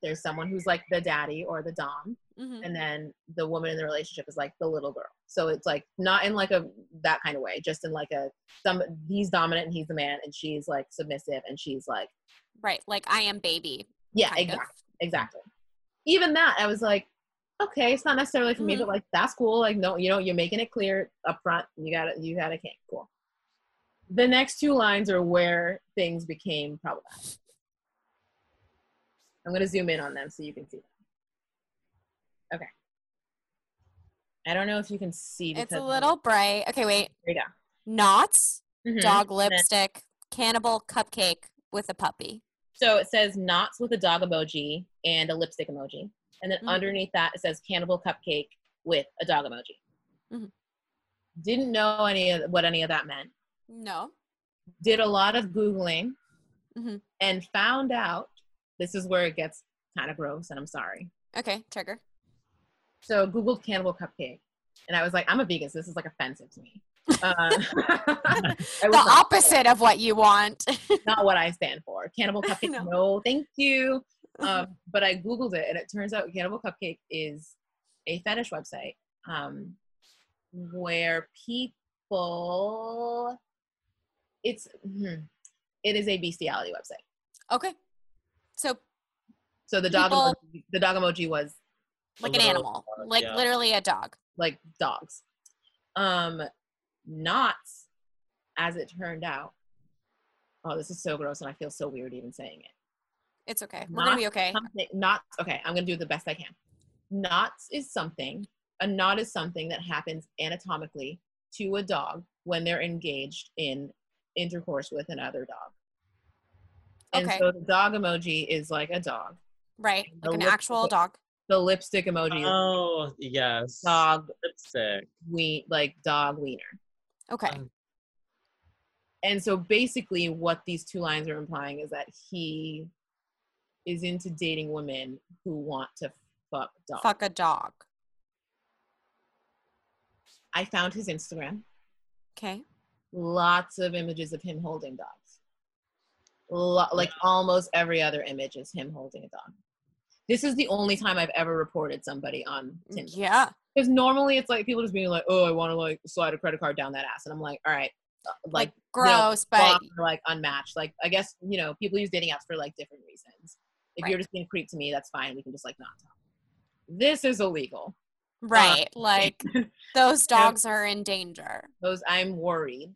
[SPEAKER 5] there's someone who's like the daddy or the dom,
[SPEAKER 2] hmm
[SPEAKER 5] and then the woman in the relationship is like the little girl. So it's like not in like a that kind of way, just in like a some he's dominant and he's the man, and she's like submissive and she's like
[SPEAKER 2] Right. Like I am baby.
[SPEAKER 5] yeah,
[SPEAKER 2] kind of.
[SPEAKER 5] exactly, exactly. Even that, I was like, okay, it's not necessarily for me,
[SPEAKER 2] Mhm.
[SPEAKER 5] but like that's cool. Like no, you know, you're making it clear up front. You got it. You got a kink. Cool. The next two lines are where things became problematic. I'm gonna zoom in on them so you can see them. Okay. I don't know if you can see.
[SPEAKER 2] It's a little bright. Okay, wait.
[SPEAKER 5] There you
[SPEAKER 2] Knots,
[SPEAKER 5] go. Mhm.
[SPEAKER 2] dog lipstick, cannibal cupcake with a puppy.
[SPEAKER 5] So it says knots with a dog emoji and a lipstick emoji. And then
[SPEAKER 2] Mhm.
[SPEAKER 5] underneath that, it says cannibal cupcake with a dog emoji.
[SPEAKER 2] Mhm.
[SPEAKER 5] Didn't know any of what any of that meant.
[SPEAKER 2] No.
[SPEAKER 5] Did a lot of Googling
[SPEAKER 2] Mhm.
[SPEAKER 5] and found out this is where it gets kind of gross, and I'm sorry.
[SPEAKER 2] Okay, trigger.
[SPEAKER 5] So Googled cannibal cupcake. And I was like, I'm a vegan, so this is like offensive to me. Uh, (laughs) (laughs)
[SPEAKER 2] The
[SPEAKER 5] like,
[SPEAKER 2] opposite of what you want. (laughs)
[SPEAKER 5] not what I stand for. Cannibal Cupcake,
[SPEAKER 2] No.
[SPEAKER 5] no. thank you. Um, but I Googled it and it turns out Cannibal Cupcake is a fetish website um, where people, it's, hmm, it is a bestiality website.
[SPEAKER 2] okay. So
[SPEAKER 5] So the dog,
[SPEAKER 2] People-
[SPEAKER 5] emoji, the dog emoji was
[SPEAKER 2] like an animal,
[SPEAKER 3] dog,
[SPEAKER 2] like
[SPEAKER 3] yeah.
[SPEAKER 2] literally a dog.
[SPEAKER 5] like dogs. Um, knots, as it turned out. Oh, this is so gross and I feel so weird even saying it.
[SPEAKER 2] It's okay. We're gonna
[SPEAKER 5] Not
[SPEAKER 2] be okay.
[SPEAKER 5] something knots okay i'm gonna do the best i can knots is something a knot is something that happens anatomically to a dog when they're engaged in intercourse with another dog and
[SPEAKER 2] Okay.
[SPEAKER 5] so the dog emoji is like a dog
[SPEAKER 2] Right, like an
[SPEAKER 5] lip-
[SPEAKER 2] actual dog.
[SPEAKER 5] the lipstick emoji
[SPEAKER 3] Oh yes.
[SPEAKER 5] dog
[SPEAKER 3] Lipstick.
[SPEAKER 5] we like dog wiener
[SPEAKER 2] Okay.
[SPEAKER 3] Um,
[SPEAKER 5] and so basically what these two lines are implying is that he is into dating women who want to fuck dogs
[SPEAKER 2] Fuck a dog.
[SPEAKER 5] i found his instagram
[SPEAKER 2] Okay.
[SPEAKER 5] lots of images of him holding dogs. Lo- like almost every other image is him holding a dog. This is the only time I've ever reported somebody on Tinder.
[SPEAKER 2] Yeah.
[SPEAKER 5] Because normally it's like people just being like, "Oh, I want to like slide a credit card down that ass," and I'm like, "All right, uh, like
[SPEAKER 2] Like gross, but
[SPEAKER 5] block or, like unmatched." Like I guess you know people use dating apps for like different reasons. If
[SPEAKER 2] Right.
[SPEAKER 5] you're just being creep to me, that's fine. We can just like not talk. This is illegal.
[SPEAKER 2] right. Like (laughs) those dogs are in danger.
[SPEAKER 5] those I'm worried.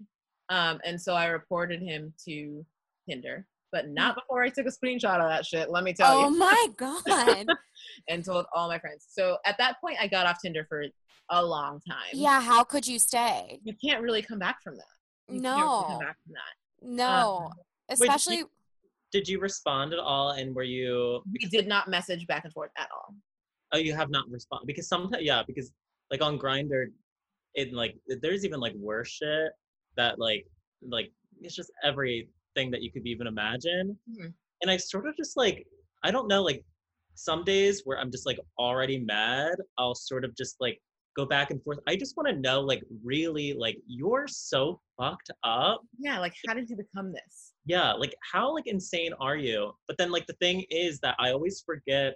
[SPEAKER 5] Um, and so I reported him to Tinder, but not before I took a screenshot of that shit. Let me tell
[SPEAKER 2] Oh
[SPEAKER 5] you, Oh
[SPEAKER 2] my (laughs) god. (laughs)
[SPEAKER 5] and told all my friends. So at that point, I got off Tinder for a long time.
[SPEAKER 2] yeah, how could you stay?
[SPEAKER 5] you can't really come back from that. You can't really come
[SPEAKER 2] No.
[SPEAKER 5] back from that.
[SPEAKER 2] No.
[SPEAKER 5] Um,
[SPEAKER 3] did
[SPEAKER 2] Especially
[SPEAKER 3] you- Did you respond at all? And were you?
[SPEAKER 5] We did not message back and forth at all.
[SPEAKER 3] Oh, you have not responded because sometimes yeah, because like on Grindr, it like there's even like worse shit that like like it's just everything that you could even imagine.
[SPEAKER 5] Mhm.
[SPEAKER 3] And I sort of just like I don't know like some days where I'm just like already mad, I'll sort of just like go back and forth. I just want to know like really like you're so fucked up
[SPEAKER 5] Yeah, like how did you become this?
[SPEAKER 3] yeah like how like insane are you but then like the thing is that i always forget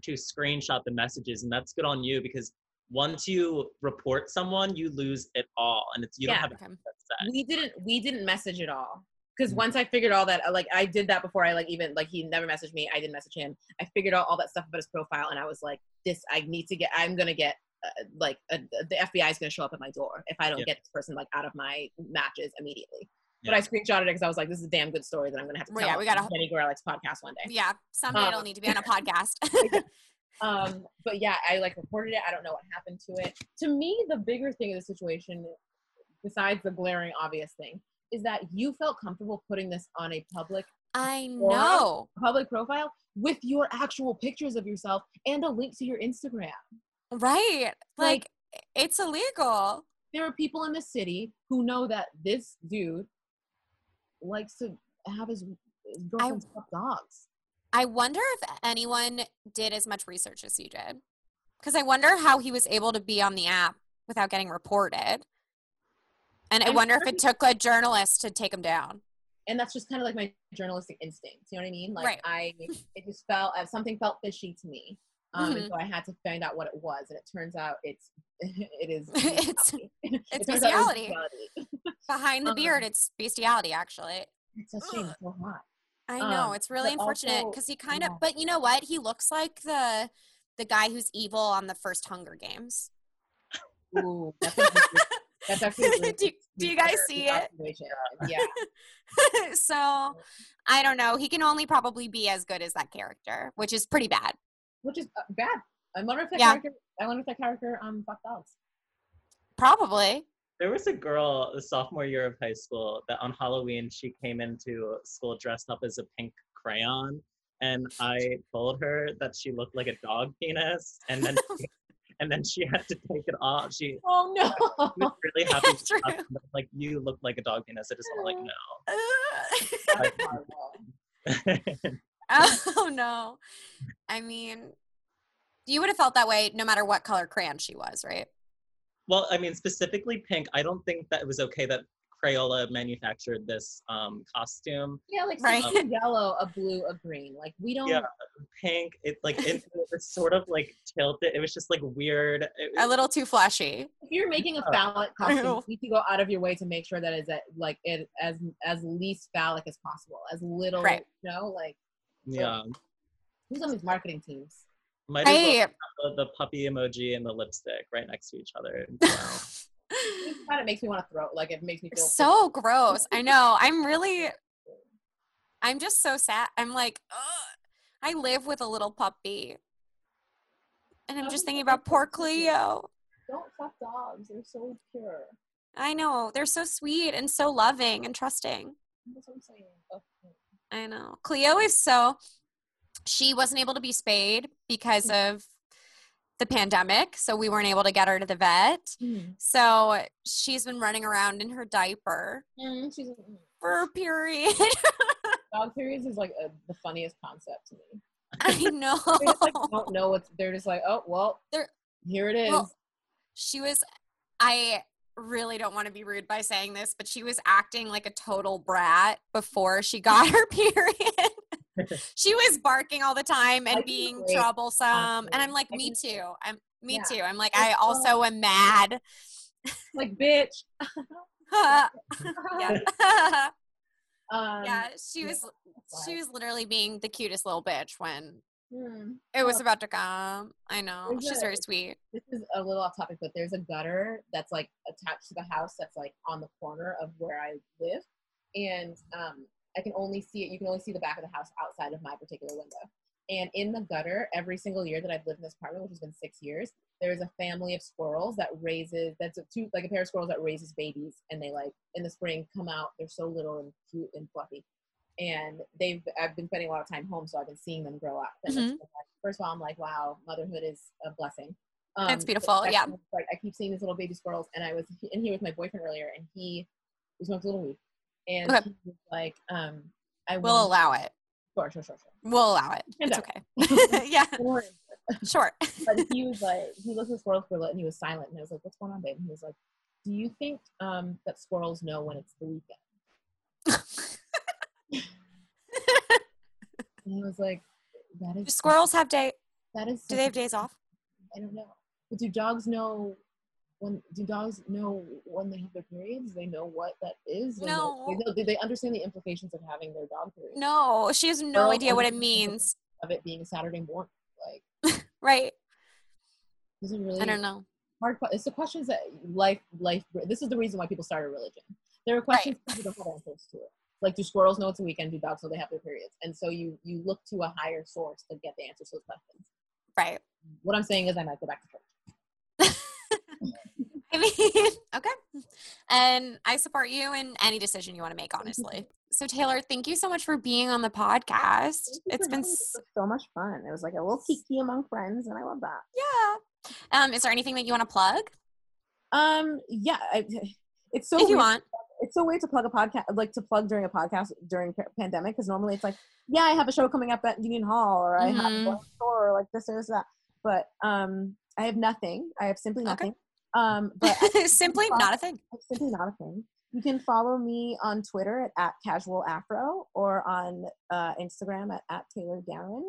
[SPEAKER 3] to screenshot the messages and that's good on you because once you report someone you lose it all and it's you
[SPEAKER 5] Yeah.
[SPEAKER 3] don't have
[SPEAKER 2] Okay.
[SPEAKER 3] access to that
[SPEAKER 5] We didn't. We didn't message at all. Because
[SPEAKER 3] Mhm.
[SPEAKER 5] once I figured all that, like I did that before I like even like he never messaged me. I didn't message him. I figured out all that stuff about his profile, and I was like, "This, I need to get. I'm gonna get uh, like uh the FBI is gonna show up at my door if I don't
[SPEAKER 3] Yeah.
[SPEAKER 5] get this person like out of my matches immediately."
[SPEAKER 3] Yeah.
[SPEAKER 5] But I screenshotted it because I was like, "This is a damn good story that I'm gonna have to
[SPEAKER 2] Well,
[SPEAKER 5] tell."
[SPEAKER 2] yeah, we got a
[SPEAKER 5] on Jenny Gorelick's podcast one day.
[SPEAKER 2] yeah, someday it'll
[SPEAKER 5] Um,
[SPEAKER 2] need to be on a (laughs) podcast. (laughs)
[SPEAKER 5] Um, but yeah, I like reported it. I don't know what happened to it. To me, the bigger thing in the situation, besides the glaring obvious thing, is that you felt comfortable putting this on a public
[SPEAKER 2] I know.
[SPEAKER 5] public profile with your actual pictures of yourself and a link to your Instagram.
[SPEAKER 2] Right.
[SPEAKER 5] Like-
[SPEAKER 2] Like it's illegal.
[SPEAKER 5] There are people in the city who know that this dude likes to have his, his girlfriend's fuck dogs.
[SPEAKER 2] I wonder if anyone did as much research as you did. Because I wonder how he was able to be on the app without getting reported. And I
[SPEAKER 5] I'm
[SPEAKER 2] wonder if it took a journalist to take him down.
[SPEAKER 5] And that's just kind of like my journalistic instincts. You know what I mean? Like
[SPEAKER 2] Right.
[SPEAKER 5] I, it just felt uh, something felt fishy to me, um,
[SPEAKER 2] Mm-hmm.
[SPEAKER 5] and so I had to find out what it was. And it turns out it's (laughs) it is (laughs)
[SPEAKER 2] It's-
[SPEAKER 5] bestiality. (laughs)
[SPEAKER 2] it's
[SPEAKER 5] It turns out it was
[SPEAKER 2] bestiality.
[SPEAKER 5] bestiality.
[SPEAKER 2] Behind the beard,
[SPEAKER 5] Um,
[SPEAKER 2] it's bestiality, actually.
[SPEAKER 5] It's a shame. So hot.
[SPEAKER 2] I know
[SPEAKER 5] um,
[SPEAKER 2] it's really unfortunate because he kind of.
[SPEAKER 5] yeah.
[SPEAKER 2] But you know what? He looks like the the guy who's evil on the first Hunger Games.
[SPEAKER 5] Ooh, that's (laughs) actually, a really
[SPEAKER 2] do, do you guys see it?
[SPEAKER 5] Yeah. (laughs)
[SPEAKER 2] so I don't know. He can only probably be as good as that character, which is pretty bad.
[SPEAKER 5] which is uh, bad. I wonder if that
[SPEAKER 2] Yeah.
[SPEAKER 5] character. I wonder if that character um fuck dogs.
[SPEAKER 2] Probably.
[SPEAKER 3] There was a girl, the sophomore year of high school, that on Halloween she came into school dressed up as a pink crayon, and I (laughs) told her that she looked like a dog penis, and then she, and then she (laughs) had to take it off. She
[SPEAKER 5] Oh no! (laughs)
[SPEAKER 3] was really (laughs) happy.
[SPEAKER 2] It's
[SPEAKER 3] to
[SPEAKER 2] true.
[SPEAKER 3] like you look like a dog penis. I just want like
[SPEAKER 5] That's horrible.
[SPEAKER 3] let you know.
[SPEAKER 2] oh no. I mean, you would have felt that way no matter what color crayon she was, right?
[SPEAKER 3] well, I mean specifically pink. I don't think that it was okay that Crayola manufactured this um, costume.
[SPEAKER 5] yeah, like
[SPEAKER 2] Right.
[SPEAKER 5] right. (laughs) yellow, a blue, a green. Like we don't.
[SPEAKER 3] Yeah, pink. It like it, (laughs) it was sort of like tilted. It was just like weird. It,
[SPEAKER 2] A little too flashy.
[SPEAKER 5] If you're making a
[SPEAKER 3] Yeah.
[SPEAKER 5] phallic (laughs) costume, you need to go out of your way to make sure that it's like it as as least phallic as possible, as little.
[SPEAKER 2] Right.
[SPEAKER 5] You know, like
[SPEAKER 3] yeah.
[SPEAKER 5] who's on these marketing teams?
[SPEAKER 3] Might as well
[SPEAKER 2] Hey.
[SPEAKER 3] have the, the puppy emoji and the lipstick right next to each other. Wow.
[SPEAKER 5] It kind makes me want to throw. Like it makes me feel
[SPEAKER 2] so gross. I know. I'm really I'm just so sad. I'm like, Ugh. I live with a little puppy. And I'm just thinking about poor? Cleo.
[SPEAKER 5] Don't fuck dogs. They're so pure.
[SPEAKER 2] I know. They're so sweet and so loving and trusting.
[SPEAKER 5] That's what I'm saying. Oh,
[SPEAKER 2] I know. Cleo is so she wasn't able to be spayed because mm. of the pandemic, so we weren't able to get her to the vet.
[SPEAKER 5] mm.
[SPEAKER 2] So she's been running around in her diaper
[SPEAKER 5] Mm, she's
[SPEAKER 2] for a period. (laughs)
[SPEAKER 5] dog periods is like a, the funniest concept to me.
[SPEAKER 2] I know. (laughs)
[SPEAKER 5] They just like don't know what's. They're just like, oh well,
[SPEAKER 2] They're-
[SPEAKER 5] here it is.
[SPEAKER 2] Well, she was I really don't want to be rude by saying this, but she was acting like a total brat before she got her (laughs) period. (laughs) she was barking all the time and being troublesome. And I'm like, me too. I'm me
[SPEAKER 5] Yeah.
[SPEAKER 2] too. I'm like, I also am mad.
[SPEAKER 5] like bitch. (laughs)
[SPEAKER 2] yeah. (laughs)
[SPEAKER 5] Um,
[SPEAKER 2] yeah. She was she was literally being the cutest little bitch when
[SPEAKER 5] Hmm.
[SPEAKER 2] it was about to come. I know.
[SPEAKER 5] there's
[SPEAKER 2] She's
[SPEAKER 5] a-
[SPEAKER 2] very sweet.
[SPEAKER 5] this is a little off topic, but there's a gutter that's like attached to the house that's like on the corner of where I live, and um, I can only see it. You can only see the back of the house outside of my particular window. And in the gutter, every single year that I've lived in this apartment, which has been six years, there is a family of squirrels that raises that's a two like a pair of squirrels that raises babies, and they like in the spring come out. They're so little and cute and fluffy, and they've I've been spending a lot of time home, so I've been seeing them grow up.
[SPEAKER 2] Mhm.
[SPEAKER 5] like, first of all, I'm like, wow, motherhood is a blessing. Um,
[SPEAKER 2] It's beautiful, yeah.
[SPEAKER 5] Like I keep seeing these little baby squirrels, and I was in here with my boyfriend earlier, and he we smoked a little weed, and
[SPEAKER 2] Okay.
[SPEAKER 5] he was like, um, I
[SPEAKER 2] We'll
[SPEAKER 5] want-
[SPEAKER 2] allow it.
[SPEAKER 5] sure, sure, sure, sure.
[SPEAKER 2] We'll allow it.
[SPEAKER 5] And
[SPEAKER 2] It's
[SPEAKER 5] up.
[SPEAKER 2] okay. (laughs) (laughs) yeah, (laughs) sure.
[SPEAKER 5] But he was like, he looked at the squirrels for a little, and he was silent, and I was like, what's going on, babe? And he was like, do you think um that squirrels know when it's the weekend? And I was like, that is
[SPEAKER 2] Do squirrels have day?
[SPEAKER 5] That is.
[SPEAKER 2] Do they have days off?
[SPEAKER 5] I don't know. But do dogs know when? Do dogs know when they have their periods? They know what that is? They know- They
[SPEAKER 2] No.
[SPEAKER 5] know, do they understand the implications of having their dog period?
[SPEAKER 2] No, she has no
[SPEAKER 5] Squirrels
[SPEAKER 2] idea what it means.
[SPEAKER 5] Of it being a Saturday morning, like (laughs)
[SPEAKER 2] Right.
[SPEAKER 5] this is really
[SPEAKER 2] I don't know.
[SPEAKER 5] hard. It's the questions that life, life. This is the reason why people start a religion. There are questions people don't have answers to it. Like, do squirrels know it's a weekend? Do dogs know they have their periods? And so you you look to a higher source to get the answers to those questions.
[SPEAKER 2] Right.
[SPEAKER 5] What I'm saying is, I might go back to
[SPEAKER 2] mean, (laughs) okay. And I support you in any decision you want to make, honestly. So, Taylor, thank you so much for being on the podcast. It's been,
[SPEAKER 5] having me.
[SPEAKER 2] s-
[SPEAKER 5] It was so much fun. It was like a little kiki among friends, and I love that.
[SPEAKER 2] yeah. Um, is there anything that you want to plug
[SPEAKER 5] Um, yeah, I, it's so
[SPEAKER 2] if you want?
[SPEAKER 5] It's so weird to plug a podcast, like to plug during a podcast during pa- pandemic, because normally it's like, yeah, I have a show coming up at Union Hall, or I have
[SPEAKER 2] Mhm.
[SPEAKER 5] a the store, or like this or this that. But um, I have nothing. I have simply
[SPEAKER 2] Okay.
[SPEAKER 5] Um, but (laughs)
[SPEAKER 2] Simply not a thing.
[SPEAKER 5] simply not a thing. You can follow me on Twitter at, at casual afro or on uh, Instagram at, at Taylor Garron.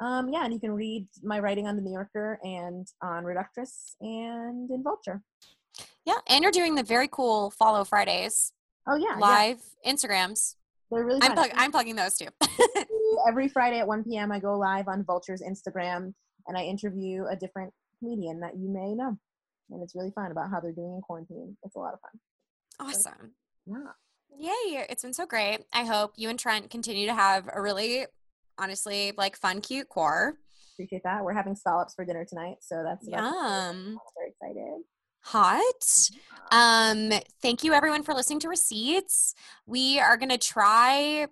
[SPEAKER 5] Um, yeah, and you can read my writing on the New Yorker and on Reductress and in Vulture.
[SPEAKER 2] Yeah. And you're doing the very cool Follow Fridays
[SPEAKER 5] Oh yeah, yeah.
[SPEAKER 2] live Instagrams.
[SPEAKER 5] They're really
[SPEAKER 2] I'm, plug- I'm plugging those too. (laughs)
[SPEAKER 5] Every Friday at 1 p.m. I go live on Vulture's Instagram and I interview a different comedian that you may know. And it's really fun about how they're doing in quarantine. It's a lot of fun.
[SPEAKER 2] awesome.
[SPEAKER 5] Yeah.
[SPEAKER 2] Yay. It's been so great. I hope you and Trent continue to have a really, honestly, like fun, cute core.
[SPEAKER 6] appreciate that. We're having scallops for dinner tonight, so that's
[SPEAKER 2] Yum.
[SPEAKER 6] very excited.
[SPEAKER 2] Hot. Um, thank you everyone for listening to Receipts. We are gonna try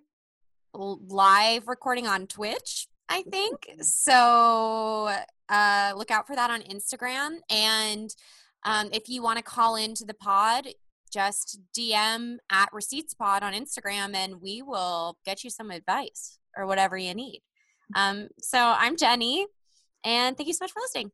[SPEAKER 2] live recording on Twitch, I think. So uh look out for that on Instagram. And um if you want to call into the pod, just DM at receipts pod on Instagram and we will get you some advice or whatever you need. Um, so I'm Jenny and thank you so much for listening.